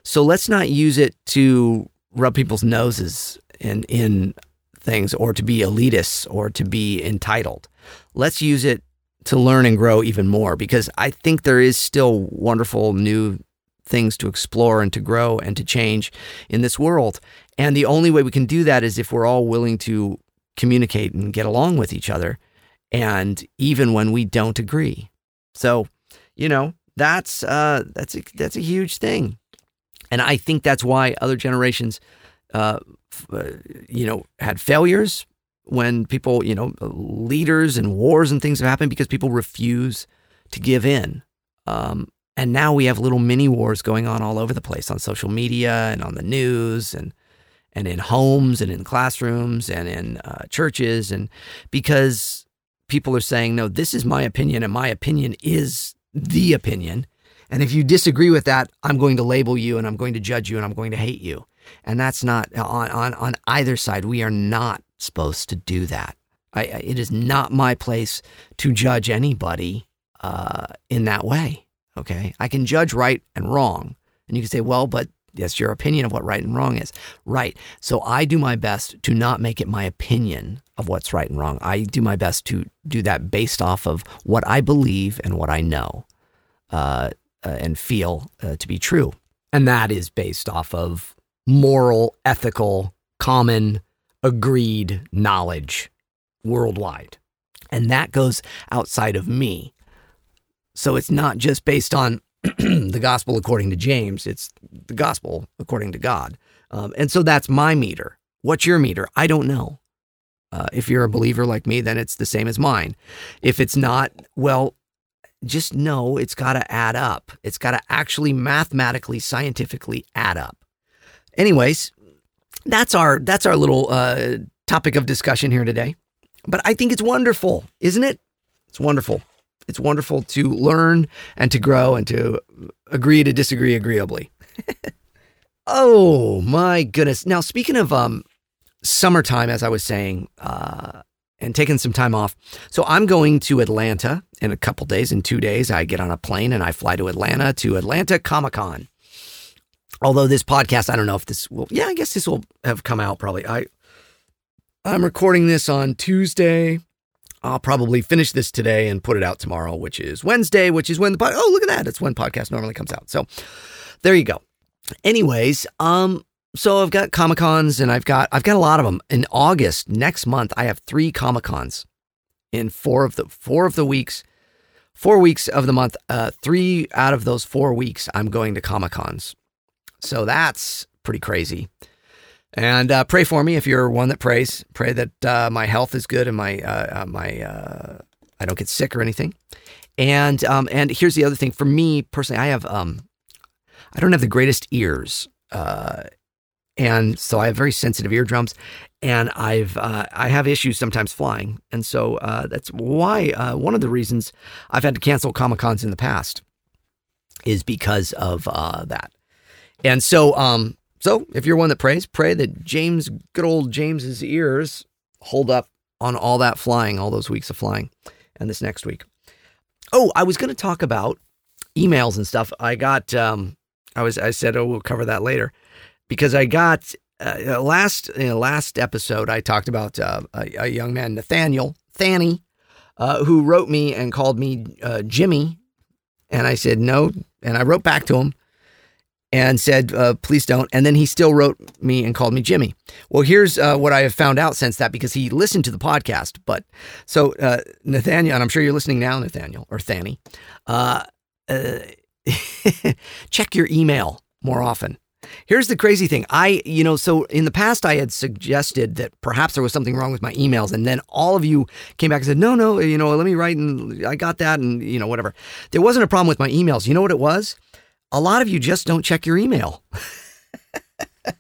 So let's not use it to rub people's noses in in things or to be elitists or to be entitled. Let's use it to learn and grow even more because I think there is still wonderful new things to explore and to grow and to change in this world. And the only way we can do that is if we're all willing to communicate and get along with each other and even when we don't agree. So, you know, that's uh that's a, that's a huge thing. And I think that's why other generations uh, you know, had failures when people, you know, leaders and wars and things have happened because people refuse to give in. Um, and now we have little mini wars going on all over the place on social media and on the news and and in homes and in classrooms and in uh, churches. And because people are saying no this is my opinion and my opinion is the opinion. And if you disagree with that i'm going to label you and i'm going to judge you and i'm going to hate you and that's not on, on, on either side. We are not supposed to do that. I, it is not my place to judge anybody uh, in that way. Okay. I can judge right and wrong. And you can say, well, but that's your opinion of what right and wrong is. Right. So I do my best to not make it my opinion of what's right and wrong. I do my best to do that based off of what I believe and what I know uh, uh, and feel uh, to be true. And that is based off of moral, ethical, common, agreed knowledge worldwide. And that goes outside of me. So it's not just based on [CLEARS THROAT] the gospel according to James, it's the gospel according to God. Um, and so that's my meter. What's your meter? I don't know. Uh, if you're a believer like me, then it's the same as mine. If it's not, well, just know it's got to add up. It's got to actually mathematically, scientifically add up. Anyways, that's our that's our little uh, topic of discussion here today. But I think it's wonderful, isn't it? It's wonderful. It's wonderful to learn and to grow and to agree to disagree agreeably. [LAUGHS] oh my goodness! Now speaking of um, summertime, as I was saying, uh, and taking some time off. So I'm going to Atlanta in a couple days. In two days, I get on a plane and I fly to Atlanta to Atlanta Comic Con. Although this podcast, I don't know if this will. Yeah, I guess this will have come out probably. I I'm recording this on Tuesday. I'll probably finish this today and put it out tomorrow, which is Wednesday, which is when the pod- oh look at that, it's when podcast normally comes out. So there you go. Anyways, um, so I've got Comic Cons and I've got I've got a lot of them. In August next month, I have three Comic Cons in four of the four of the weeks, four weeks of the month. Uh, three out of those four weeks, I'm going to Comic Cons. So that's pretty crazy. And uh, pray for me if you're one that prays. Pray that uh, my health is good and my uh, uh my uh, I don't get sick or anything. And um, and here's the other thing for me personally, I have um, I don't have the greatest ears. Uh, and so I have very sensitive eardrums, and I've I have issues sometimes flying, and so that's why one of the reasons I've had to cancel comic cons in the past is because of that. And so, um, so if you're one that prays, pray that James, good old James's ears, hold up on all that flying, all those weeks of flying, and this next week. Oh, I was going to talk about emails and stuff. I got. Um, I was. I said, oh, we'll cover that later because I got uh, last last episode I talked about uh, a, a, young man Nathaniel Thanny uh, who wrote me and called me uh, Jimmy, and I said no, and I wrote back to him and said uh, please don't, and then he still wrote me and called me Jimmy. Well, here's uh, what I have found out since that because he listened to the podcast. But so Nathaniel, and I'm sure you're listening now, Nathaniel or Thanny. [LAUGHS] check your email more often Here's the crazy thing. I, you know, so in the past I had suggested that perhaps there was something wrong with my emails. And then all of you came back and said, no, no, you know, let me write and I got that and, you know, whatever. There wasn't a problem with my emails. You know what it was? A lot of you just don't check your email. [LAUGHS]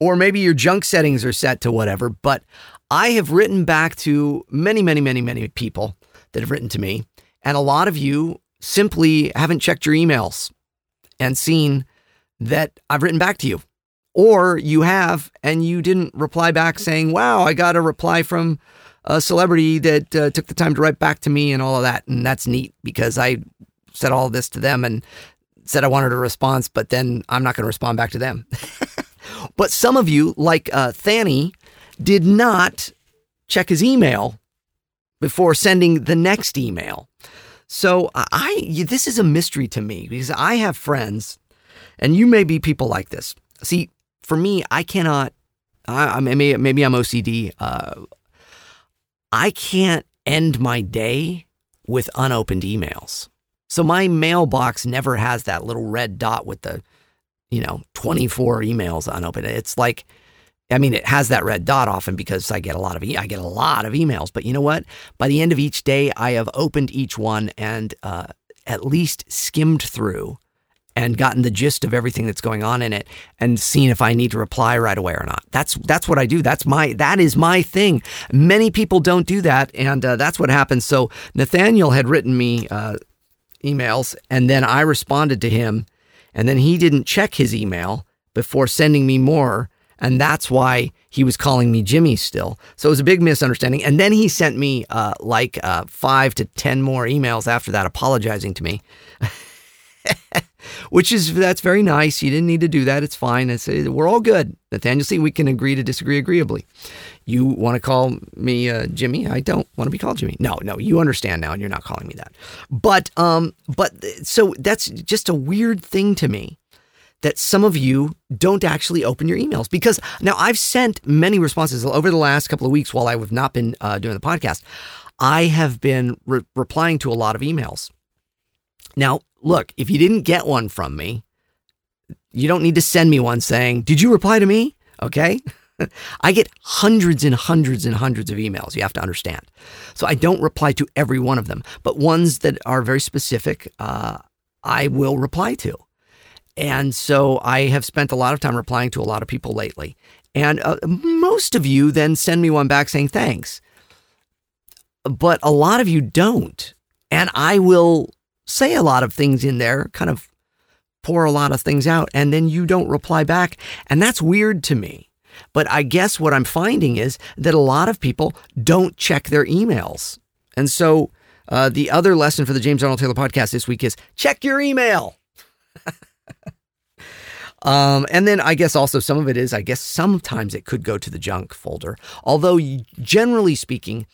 or maybe your junk settings are set to whatever. But I have written back to many, many, many, many people that have written to me. And a lot of you simply haven't checked your emails and seen that I've written back to you. Or you have and you didn't reply back saying, wow, I got a reply from a celebrity that uh, took the time to write back to me and all of that. And that's neat because I said all this to them and said I wanted a response, but then I'm not going to respond back to them. [LAUGHS] but some of you, like uh, Thanny, did not check his email before sending the next email. So I this is a mystery to me because I have friends and you may be people like this. See, for me, I cannot. I, I maybe maybe I'm OCD. Uh, I can't end my day with unopened emails. So my mailbox never has that little red dot with the, you know, 24 emails unopened. It's like, I mean, it has that red dot often because I get a lot of e- I get a lot of emails. But you know what? By the end of each day, I have opened each one and uh, at least skimmed through and gotten the gist of everything that's going on in it and seen if I need to reply right away or not. That's that's what I do. That's my that is my thing. Many people don't do that, and uh, that's what happens. So Nathaniel had written me uh, emails, and then I responded to him, and then he didn't check his email before sending me more. And that's why he was calling me Jimmy still. So it was a big misunderstanding. And then he sent me uh, like uh, five to 10 more emails after that apologizing to me. [LAUGHS] [LAUGHS] Which is, that's very nice. You didn't need to do that. It's fine. It's, we're all good. Nathaniel, see, we can agree to disagree agreeably. You want to call me uh, Jimmy? I don't want to be called Jimmy. No, no, you understand now, and you're not calling me that. But, um, but so that's just a weird thing to me that some of you don't actually open your emails because now I've sent many responses over the last couple of weeks while I have not been uh, doing the podcast. I have been re- replying to a lot of emails. Now, look, if you didn't get one from me, you don't need to send me one saying, Did you reply to me? Okay. [LAUGHS] I get hundreds and hundreds and hundreds of emails, you have to understand. So I don't reply to every one of them, but ones that are very specific, uh, I will reply to. And so I have spent a lot of time replying to a lot of people lately. And uh, most of you then send me one back saying thanks. But a lot of you don't. And I will say a lot of things in there, kind of pour a lot of things out, and then you don't reply back. And that's weird to me. But I guess what I'm finding is that a lot of people don't check their emails. And so uh, the other lesson for the James Arnold Taylor podcast this week is check your email. [LAUGHS] um, and then I guess also some of it is, I guess sometimes it could go to the junk folder. Although, generally speaking,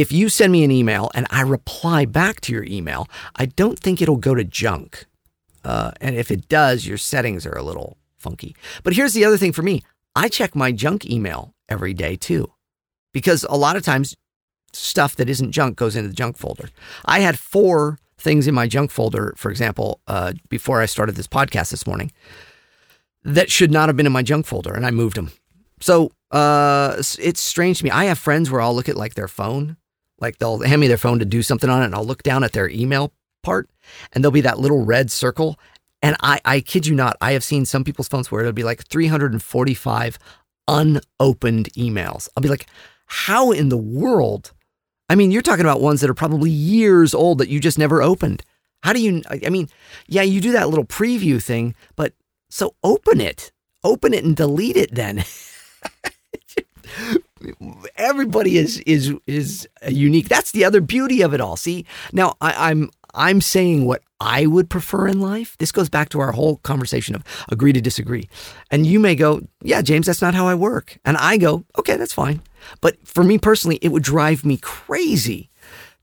if you send me an email and I reply back to your email, I don't think it'll go to junk. Uh, and if it does, your settings are a little funky. But here's the other thing for me I check my junk email every day too, because a lot of times stuff that isn't junk goes into the junk folder. I had four things in my junk folder, for example, uh, before I started this podcast this morning, that should not have been in my junk folder, and I moved them. So uh, it's strange to me. I have friends where I'll look at like their phone, like they'll hand me their phone to do something on it, and I'll look down at their email part, and there'll be that little red circle. And I, I kid you not, I have seen some people's phones where it'll be like 345 unopened emails. I'll be like, how in the world? I mean, you're talking about ones that are probably years old that you just never opened. How do you, I mean, yeah, you do that little preview thing, but so open it, open it and delete it then. [LAUGHS] Everybody is is is unique. That's the other beauty of it all. See, now I, I'm I'm saying what I would prefer in life. This goes back to our whole conversation of agree to disagree. And you may go, yeah, James, that's not how I work. And I go, okay, that's fine. But for me personally, it would drive me crazy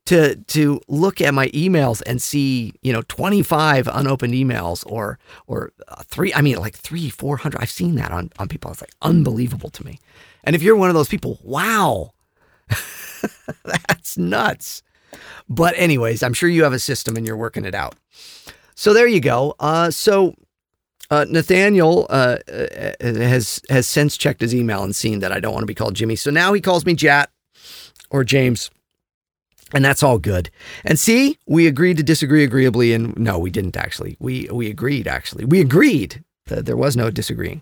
to to look at my emails and see you know 25 unopened emails or or three i mean like three 400 i've seen that on on people it's like unbelievable to me and if you're one of those people wow [LAUGHS] that's nuts but anyways i'm sure you have a system and you're working it out so there you go uh, so uh, Nathaniel uh, uh has has since checked his email and seen that I don't want to be called Jimmy. So now he calls me Jat or James. And that's all good. And see, we agreed to disagree agreeably. And no, we didn't actually. We we agreed actually. We agreed that there was no disagreeing.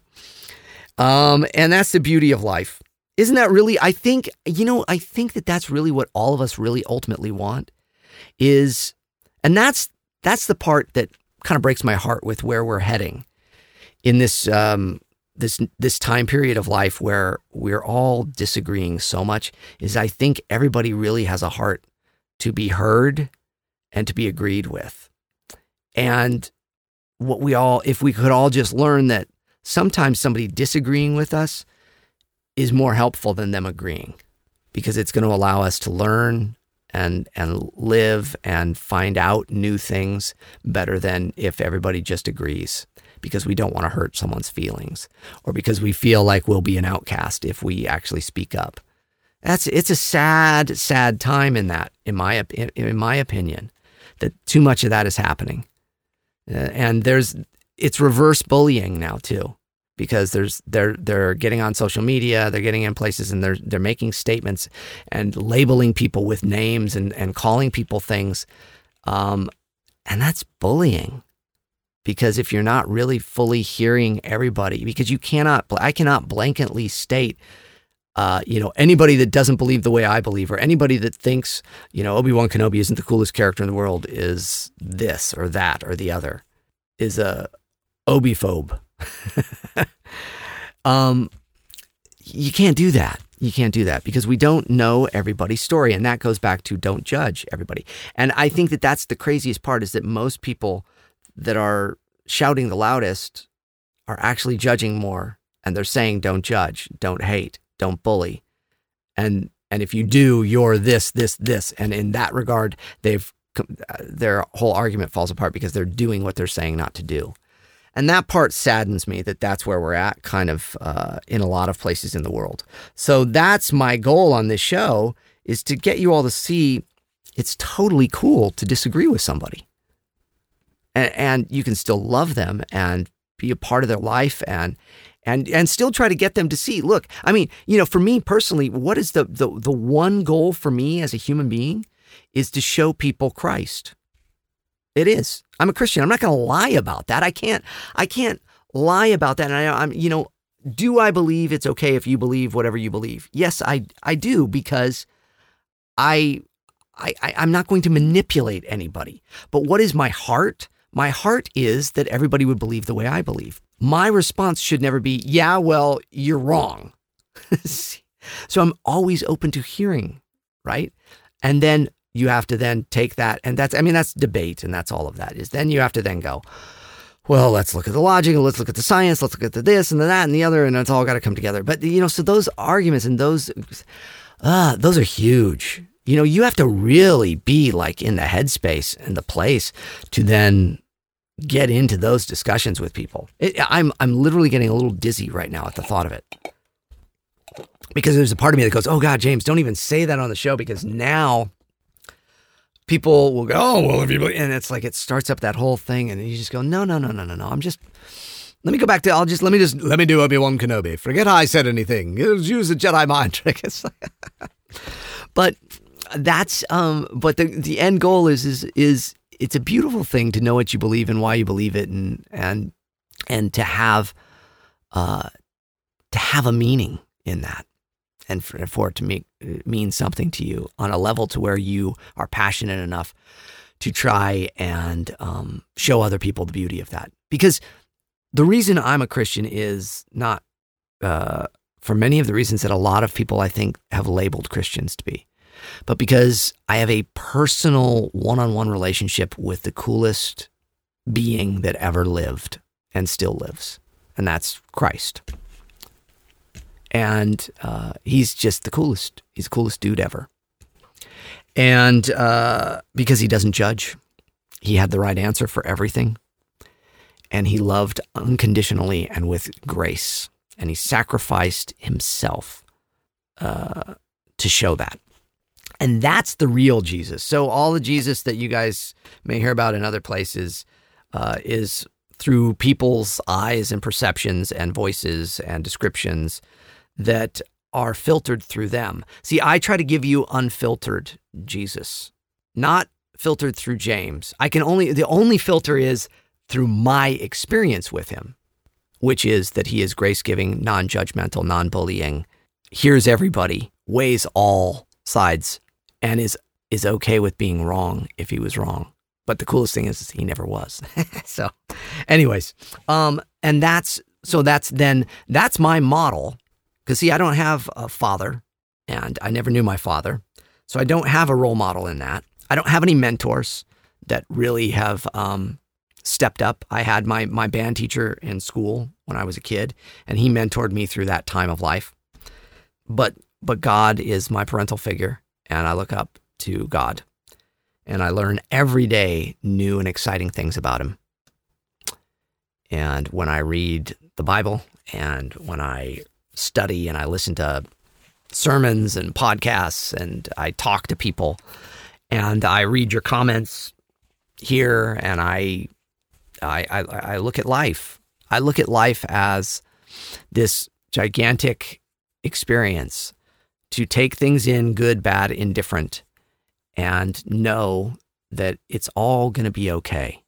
Um, and that's the beauty of life. Isn't that really? I think you know. I think that that's really what all of us really ultimately want. Is and that's that's the part that kind of breaks my heart with where we're heading in this um, this this time period of life where we're all disagreeing so much. Is I think everybody really has a heart to be heard and to be agreed with. And what we all, if we could all just learn that sometimes somebody disagreeing with us is more helpful than them agreeing because it's going to allow us to learn and and live and find out new things better than if everybody just agrees because we don't want to hurt someone's feelings or because we feel like we'll be an outcast if we actually speak up. That's it's a sad, sad time in that, in my in my opinion, that too much of that is happening, uh, and there's it's reverse bullying now too, because there's they're they're getting on social media, they're getting in places, and they're they're making statements and labeling people with names and and calling people things, um, and that's bullying. Because if you're not really fully hearing everybody because you cannot i cannot blanketly state uh, you know, anybody that doesn't believe the way I believe, or anybody that thinks, you know, Obi Wan Kenobi isn't the coolest character in the world, is this or that or the other, is a obiphobe. [LAUGHS] um, you can't do that. You can't do that because we don't know everybody's story. And that goes back to don't judge everybody. And I think that that's the craziest part is that most people that are shouting the loudest are actually judging more and they're saying don't judge, don't hate, don't bully. And and if you do, you're this, this, this. And in that regard, they've their whole argument falls apart because they're doing what they're saying not to do. And that part saddens me that that's where we're at, kind of uh, in a lot of places in the world. So that's my goal on this show is to get you all to see it's totally cool to disagree with somebody, and, and you can still love them and be a part of their life and and and still try to get them to see. Look, I mean, you know, for me personally, what is the the the one goal for me as a human being is to show people Christ. It is. I'm a Christian. I'm not going to lie about that. I can't. I can't lie about that. And I, I'm, you know, do I believe it's okay if you believe whatever you believe? Yes, I, I do because I, I, I'm not going to manipulate anybody. But what is my heart? My heart is that everybody would believe the way I believe. My response should never be, yeah, well, you're wrong. [LAUGHS] so I'm always open to hearing, right? And then you have to then take that and that's i mean that's debate and that's all of that is. Then you have to then go well let's look at the logic and let's look at the science let's look at the this and the that and the other and it's all got to come together. But you know so those arguments and those uh those are huge. You know you have to really be like in the headspace and the place to then get into those discussions with people. It, i'm i'm literally getting a little dizzy right now at the thought of it. Because there's a part of me that goes oh god james don't even say that on the show because now people will go, oh, well, if you, believe, and it's like it starts up that whole thing, and you just go, no, no, no, no, no, no. I'm just, let me go back to, I'll just, let me just, let me do Obi Wan Kenobi. Forget how I said anything. Use the Jedi mind trick. [LAUGHS] but that's, um, but the the end goal is is is it's a beautiful thing to know what you believe and why you believe it, and and and to have, uh, to have a meaning in that and for, for it to make, mean something to you on a level to where you are passionate enough to try and um, show other people the beauty of that. Because the reason I'm a Christian is not uh, for many of the reasons that a lot of people I think have labeled Christians to be, but because I have a personal one on one relationship with the coolest being that ever lived and still lives, and that's Christ and uh, he's just the coolest. He's the coolest dude ever. And uh, because he doesn't judge, he had the right answer for everything, and he loved unconditionally and with grace, and he sacrificed himself uh, to show that. And that's the real Jesus. So all the Jesus that you guys may hear about in other places uh, is through people's eyes and perceptions and voices and descriptions that are filtered through them. See, I try to give you unfiltered Jesus, not filtered through James. I can only, the only filter is through my experience with him, which is that he is grace giving, non judgmental, non bullying, hears everybody, weighs all sides, and is, is okay with being wrong if he was wrong. But the coolest thing is, he never was. [LAUGHS] so, anyways, um, and that's so that's then that's my model because, see, I don't have a father and I never knew my father. So I don't have a role model in that. I don't have any mentors that really have um, stepped up. I had my, my band teacher in school when I was a kid, and he mentored me through that time of life. But, but God is my parental figure, and I look up to God. And I learn every day new and exciting things about him. And when I read the Bible and when I study and I listen to sermons and podcasts and I talk to people and I read your comments here and I I, I, I look at life. I look at life as this gigantic experience to take things in good, bad, indifferent, and know that it's all going to be okay.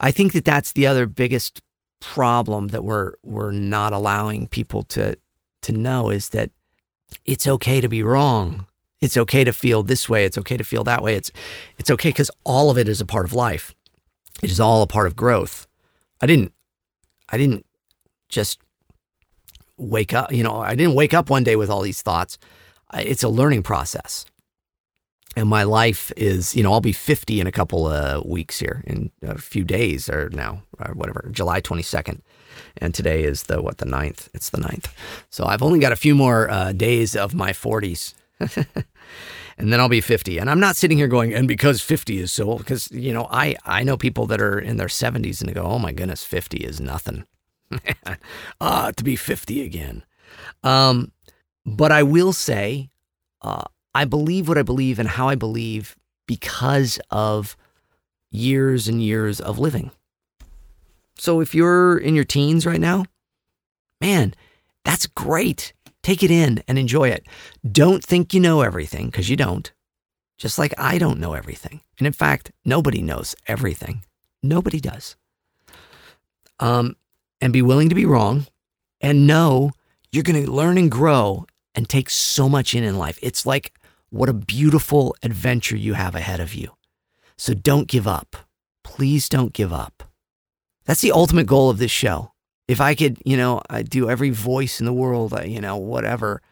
I think that that's the other biggest problem that we're we're not allowing people to to know is that it's okay to be wrong. It's okay to feel this way. It's okay to feel that way. It's it's okay because all of it is a part of life. It is all a part of growth. I didn't I didn't just wake up, you know, I didn't wake up one day with all these thoughts. It's a learning process. And my life is, you know, I'll be 50 in a couple of weeks here, in a few days or now, or whatever, July 22nd. And today is the, what, the 9th? It's the 9th. So I've only got a few more uh, days of my 40s. [LAUGHS] and then I'll be 50. And I'm not sitting here going, and because 50 is so old, because, you know, I, I know people that are in their 70s and they go, oh my goodness, 50 is nothing. [LAUGHS] ah, to be 50 again. Um, but I will say, uh, I believe what I believe and how I believe because of years and years of living. So if you're in your teens right now, man, that's great. Take it in and enjoy it. Don't think you know everything because you don't. Just like I don't know everything. And in fact, nobody knows everything. Nobody does. Um, and be willing to be wrong and know you're going to learn and grow and take so much in in life. It's like what a beautiful adventure you have ahead of you. So don't give up. Please don't give up. That's the ultimate goal of this show. If I could, you know, I do every voice in the world, uh, you know, whatever,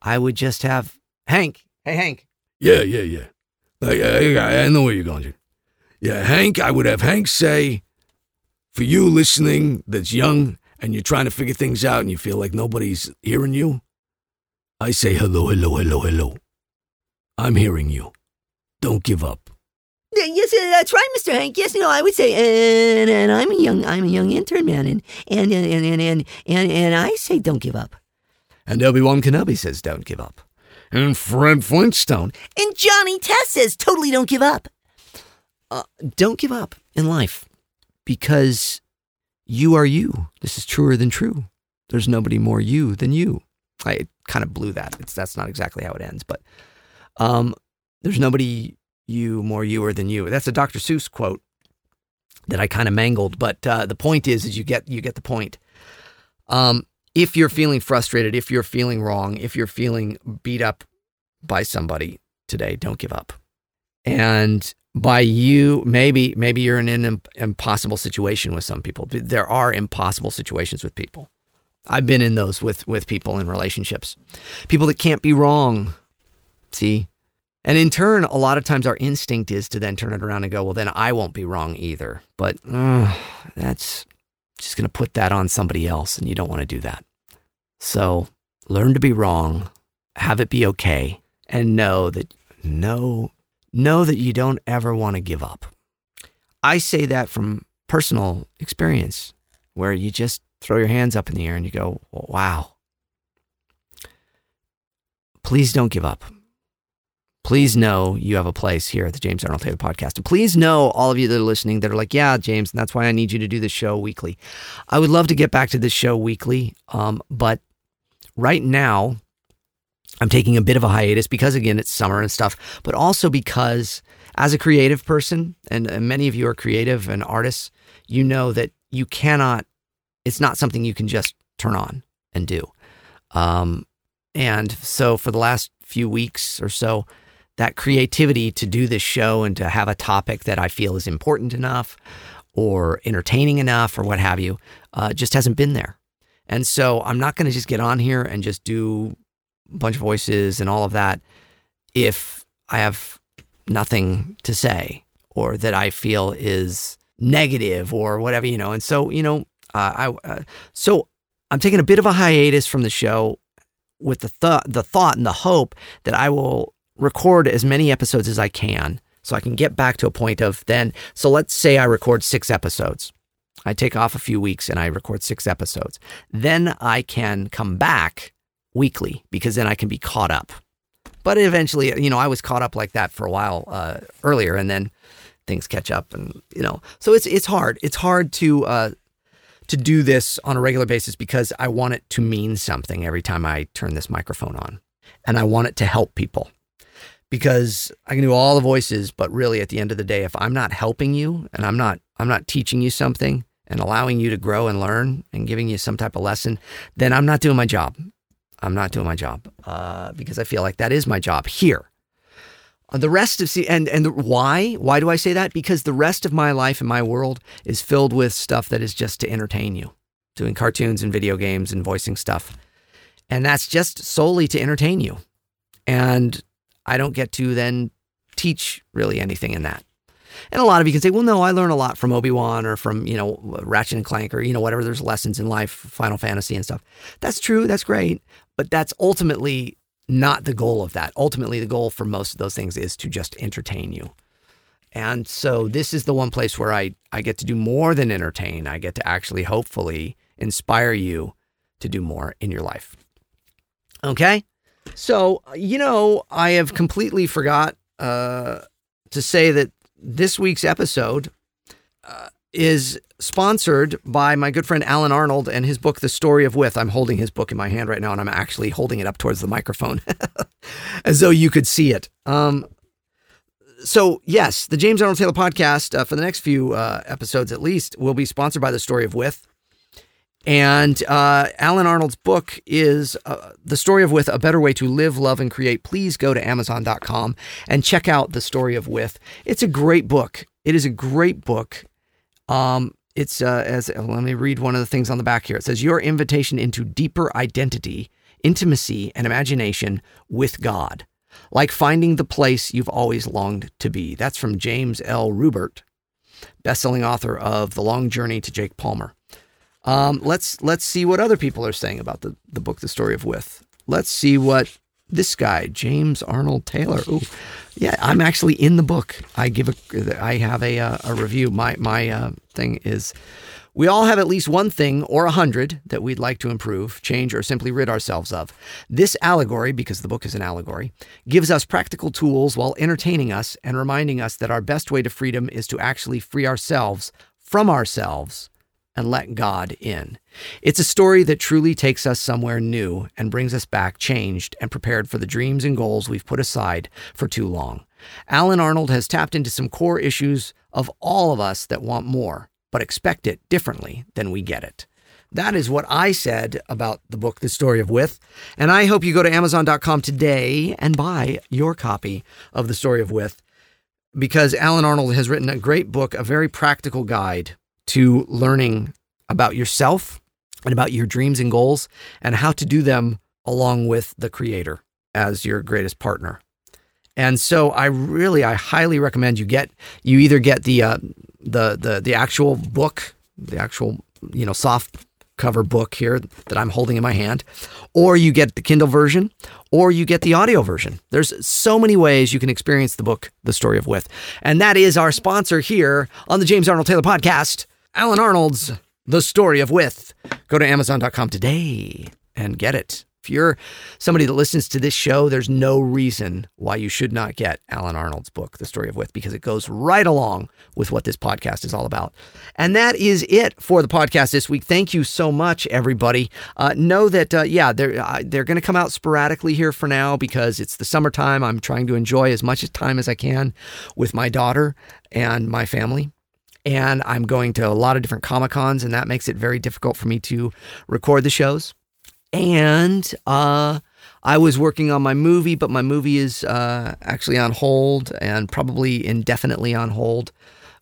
I would just have Hank. Hey, Hank. Yeah, yeah, yeah. Like, I, I know where you're going, Jim. Yeah, Hank, I would have Hank say, for you listening that's young and you're trying to figure things out and you feel like nobody's hearing you, I say hello, hello, hello, hello. I'm hearing you. Don't give up. Yes, uh, that's right, Mr. Hank. Yes, you know, I would say, and, and I'm a young, I'm a young intern man, and and and and and and, and I say, don't give up. And Obi Wan Kenobi says, don't give up. And Fred Flintstone. And Johnny Test says, totally don't give up. Uh, don't give up in life because you are you. This is truer than true. There's nobody more you than you. I kind of blew that. It's that's not exactly how it ends, but um, there's nobody you more youer than you. That's a Dr. Seuss quote that I kind of mangled, but uh, the point is, is you get you get the point. Um, if you're feeling frustrated, if you're feeling wrong, if you're feeling beat up by somebody today, don't give up. And by you, maybe maybe you're in an impossible situation with some people. There are impossible situations with people. I've been in those with with people in relationships, people that can't be wrong. See, and in turn, a lot of times our instinct is to then turn it around and go, well, then I won't be wrong either. But uh, that's just going to put that on somebody else, and you don't want to do that. So learn to be wrong, have it be okay, and know that know know that you don't ever want to give up. I say that from personal experience, where you just throw your hands up in the air and you go, wow. Please don't give up please know you have a place here at the James Arnold Taylor podcast. And please know all of you that are listening that are like, yeah, James, and that's why I need you to do this show weekly. I would love to get back to this show weekly, um, but right now I'm taking a bit of a hiatus because, again, it's summer and stuff, but also because as a creative person, and, many of you are creative and artists, you know that you cannot, it's not something you can just turn on and do. Um, and so for the last few weeks or so, that creativity to do this show and to have a topic that I feel is important enough or entertaining enough or what have you uh, just hasn't been there. And so I'm not going to just get on here and just do a bunch of voices and all of that if I have nothing to say or that I feel is negative or whatever, you know. And so, you know, uh, I uh, so I'm taking a bit of a hiatus from the show with the th- the thought and the hope that I will record as many episodes as I can so I can get back to a point of then. So let's say I record six episodes. I take off a few weeks and I record six episodes. Then I can come back weekly because then I can be caught up. But eventually, you know, I was caught up like that for a while uh, earlier, and then things catch up, and you know, so it's it's hard. It's hard to uh, to do this on a regular basis because I want it to mean something every time I turn this microphone on, and I want it to help people because I can do all the voices, but really at the end of the day, if I'm not helping you and I'm not I'm not teaching you something and allowing you to grow and learn and giving you some type of lesson, then I'm not doing my job. I'm not doing my job uh, because I feel like that is my job here. Uh, The rest of see and and the, why why do I say that? Because the rest of my life and my world is filled with stuff that is just to entertain you. doing cartoons and video games and voicing stuff. And that's just solely to entertain you. And I don't get to then teach really anything in that. And a lot of you can say, well, no, I learn a lot from Obi Wan or from, you know, Ratchet and Clank or, you know, whatever. There's lessons in life, Final Fantasy and stuff. That's true. That's great. But that's ultimately not the goal of that. Ultimately, the goal for most of those things is to just entertain you. And so this is the one place where I, I get to do more than entertain. I get to actually, hopefully, inspire you to do more in your life. Okay? So, you know, I have completely forgot uh, to say that this week's episode uh, is sponsored by my good friend Alan Arnold and his book, The Story of With. I'm holding his book in my hand right now, and I'm actually holding it up towards the microphone [LAUGHS] as though you could see it. Um, so, yes, the James Arnold Taylor podcast uh, for the next few uh, episodes at least will be sponsored by The Story of With. And uh, Alan Arnold's book is uh, The Story of With A Better Way to Live, Love, and Create. Please go to Amazon.com and check out The Story of With. It's a great book. It is a great book. Um, it's uh, as let me read one of the things on the back here. It says, Your invitation into deeper identity, intimacy, and imagination with God, like finding the place you've always longed to be. That's from James L. Rubart, bestselling author of The Long Journey to Jake Palmer. Um, let's let's see what other people are saying about the, the book, The Story of With. Let's see what this guy, James Arnold Taylor. Ooh, yeah, I'm actually in the book. I give a, I have a uh, a review. My my uh, thing is, we all have at least one thing or a hundred that we'd like to improve, change, or simply rid ourselves of. This allegory, because the book is an allegory, gives us practical tools while entertaining us and reminding us that our best way to freedom is to actually free ourselves from ourselves and let God in. It's a story that truly takes us somewhere new and brings us back changed and prepared for the dreams and goals we've put aside for too long. Alan Arnold has tapped into some core issues of all of us that want more, but expect it differently than we get it. That is what I said about the book, The Story of With. And I hope you go to Amazon.com today and buy your copy of The Story of With because Alan Arnold has written a great book, a very practical guide to learning about yourself and about your dreams and goals and how to do them along with the creator as your greatest partner. And so I really I highly recommend you get you either get the uh, the the the actual book, the actual you know soft cover book here that I'm holding in my hand, or you get the Kindle version, or you get the audio version. There's so many ways you can experience the book, The Story of With. And that is our sponsor here on the James Arnold Taylor podcast. Alan Arnold's The Story of With. Go to Amazon.com today and get it. If you're somebody that listens to this show, there's no reason why you should not get Alan Arnold's book, The Story of With, because it goes right along with what this podcast is all about. And that is it for the podcast this week. Thank you so much, everybody. Uh, know that, uh, yeah, they're, uh, they're going to come out sporadically here for now because it's the summertime. I'm trying to enjoy as much time as I can with my daughter and my family and I'm going to a lot of different Comic Cons, and that makes it very difficult for me to record the shows. And uh, I was working on my movie, but my movie is uh, actually on hold and probably indefinitely on hold.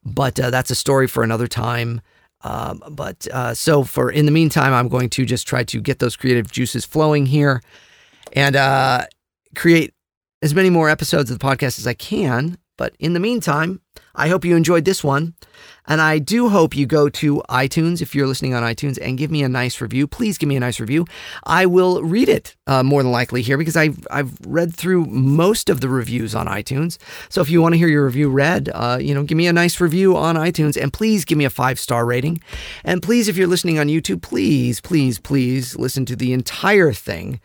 But uh, that's a story for another time. Um, but uh, so for in the meantime, I'm going to just try to get those creative juices flowing here and uh, create as many more episodes of the podcast as I can. But in the meantime, I hope you enjoyed this one. And I do hope you go to iTunes if you're listening on iTunes and give me a nice review. Please give me a nice review. I will read it uh, more than likely here because I've, I've read through most of the reviews on iTunes. So if you want to hear your review read, uh, you know, give me a nice review on iTunes and please give me a five star rating. And please, if you're listening on YouTube, please, please, please listen to the entire thing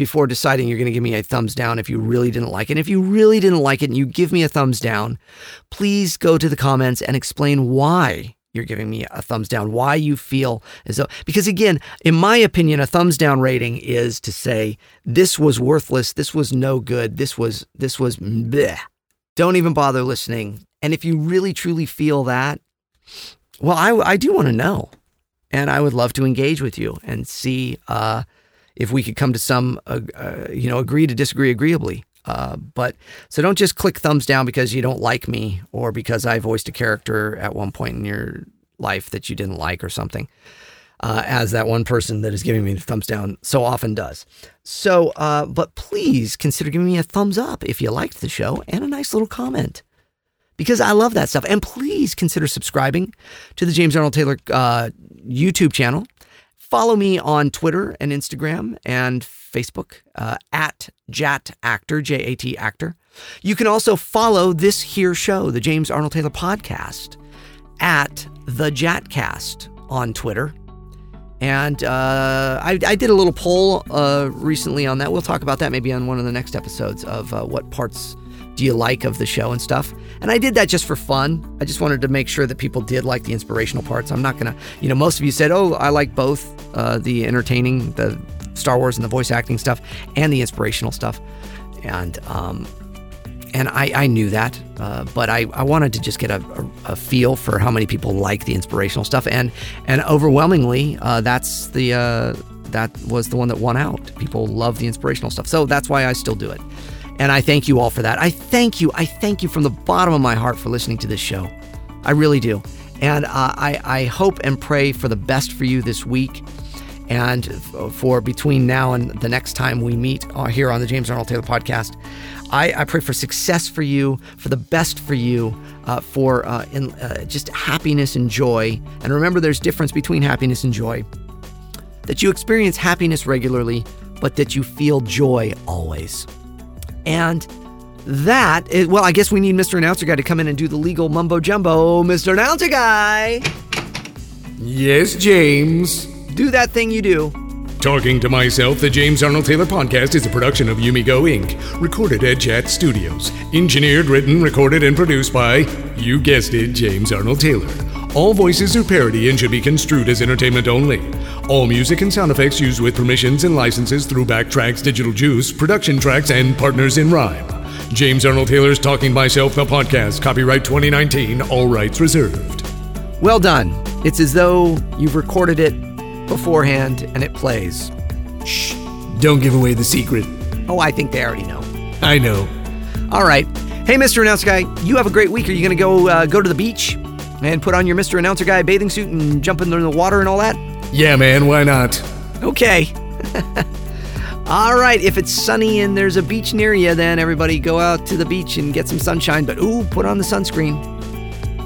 before deciding you're going to give me a thumbs down if you really didn't like it. And if you really didn't like it and you give me a thumbs down, please go to the comments and explain why you're giving me a thumbs down, why you feel as though, because again, in my opinion, a thumbs down rating is to say, this was worthless, this was no good, this was, this was bleh. Don't even bother listening. And if you really truly feel that, well, I, I do want to know. And I would love to engage with you and see, uh, if we could come to some, uh, uh, you know, agree to disagree agreeably. Uh, but so don't just click thumbs down because you don't like me or because I voiced a character at one point in your life that you didn't like or something. uh, as that one person that is giving me the thumbs down so often does. So, uh, but please consider giving me a thumbs up if you liked the show and a nice little comment because I love that stuff. And please consider subscribing to the James Arnold Taylor uh, YouTube channel. Follow me on Twitter and Instagram and Facebook uh, at Jat Actor, J A T Actor. You can also follow this here show, the James Arnold Taylor Podcast, at the Jatcast on Twitter. And uh, I, I, did a little poll uh, recently on that. We'll talk about that maybe on one of the next episodes of uh, what parts do you like of the show and stuff. And I did that just for fun. I just wanted to make sure that people did like the inspirational parts. I'm not going to, you know, most of you said, oh, I like both uh, the entertaining, the Star Wars and the voice acting stuff, and the inspirational stuff. And, um, and I, I knew that, uh, but I, I wanted to just get a, a, a, feel for how many people like the inspirational stuff, and and overwhelmingly, uh, that's the uh, that was the one that won out. People love the inspirational stuff, so that's why I still do it. And I thank you all for that. I thank you. I thank you from the bottom of my heart for listening to this show. I really do. And uh, I, I hope and pray for the best for you this week and for between now and the next time we meet uh, here on the James Arnold Taylor podcast. I, I pray for success for you, for the best for you, uh, for uh, in, uh, just happiness and joy. And remember, there's difference between happiness and joy. That you experience happiness regularly, but that you feel joy always. And that is, well, I guess we need Mr. Announcer Guy to come in and do the legal mumbo jumbo. Mr. Announcer Guy! Yes, James. Do that thing you do. Talking to Myself, the James Arnold Taylor podcast is a production of Yumigo Inc., recorded at Jat Studios. Engineered, written, recorded, and produced by, you guessed it, James Arnold Taylor. All voices are parody and should be construed as entertainment only. All music and sound effects used with permissions and licenses through Backtracks Digital Juice, Production Tracks, and Partners in Rhyme. James Arnold Taylor's Talking Myself, the podcast, copyright 2019, all rights reserved. Well done. It's as though you've recorded it beforehand and it plays. Shh, don't give away the secret. Oh, I think they already know. I know. All right. Hey, Mr. Announcer Guy, you have a great week. Are you going to go uh, go to the beach and put on your Mr. Announcer Guy bathing suit and jump in the water and all that? Yeah, man, why not? Okay. [LAUGHS] all right, if it's sunny and there's a beach near you, then everybody go out to the beach and get some sunshine. But ooh, put on the sunscreen.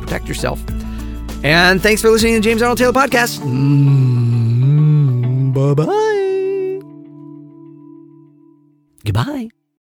Protect yourself. And thanks for listening to the James Arnold Taylor Podcast. Mm, bye bye. Goodbye.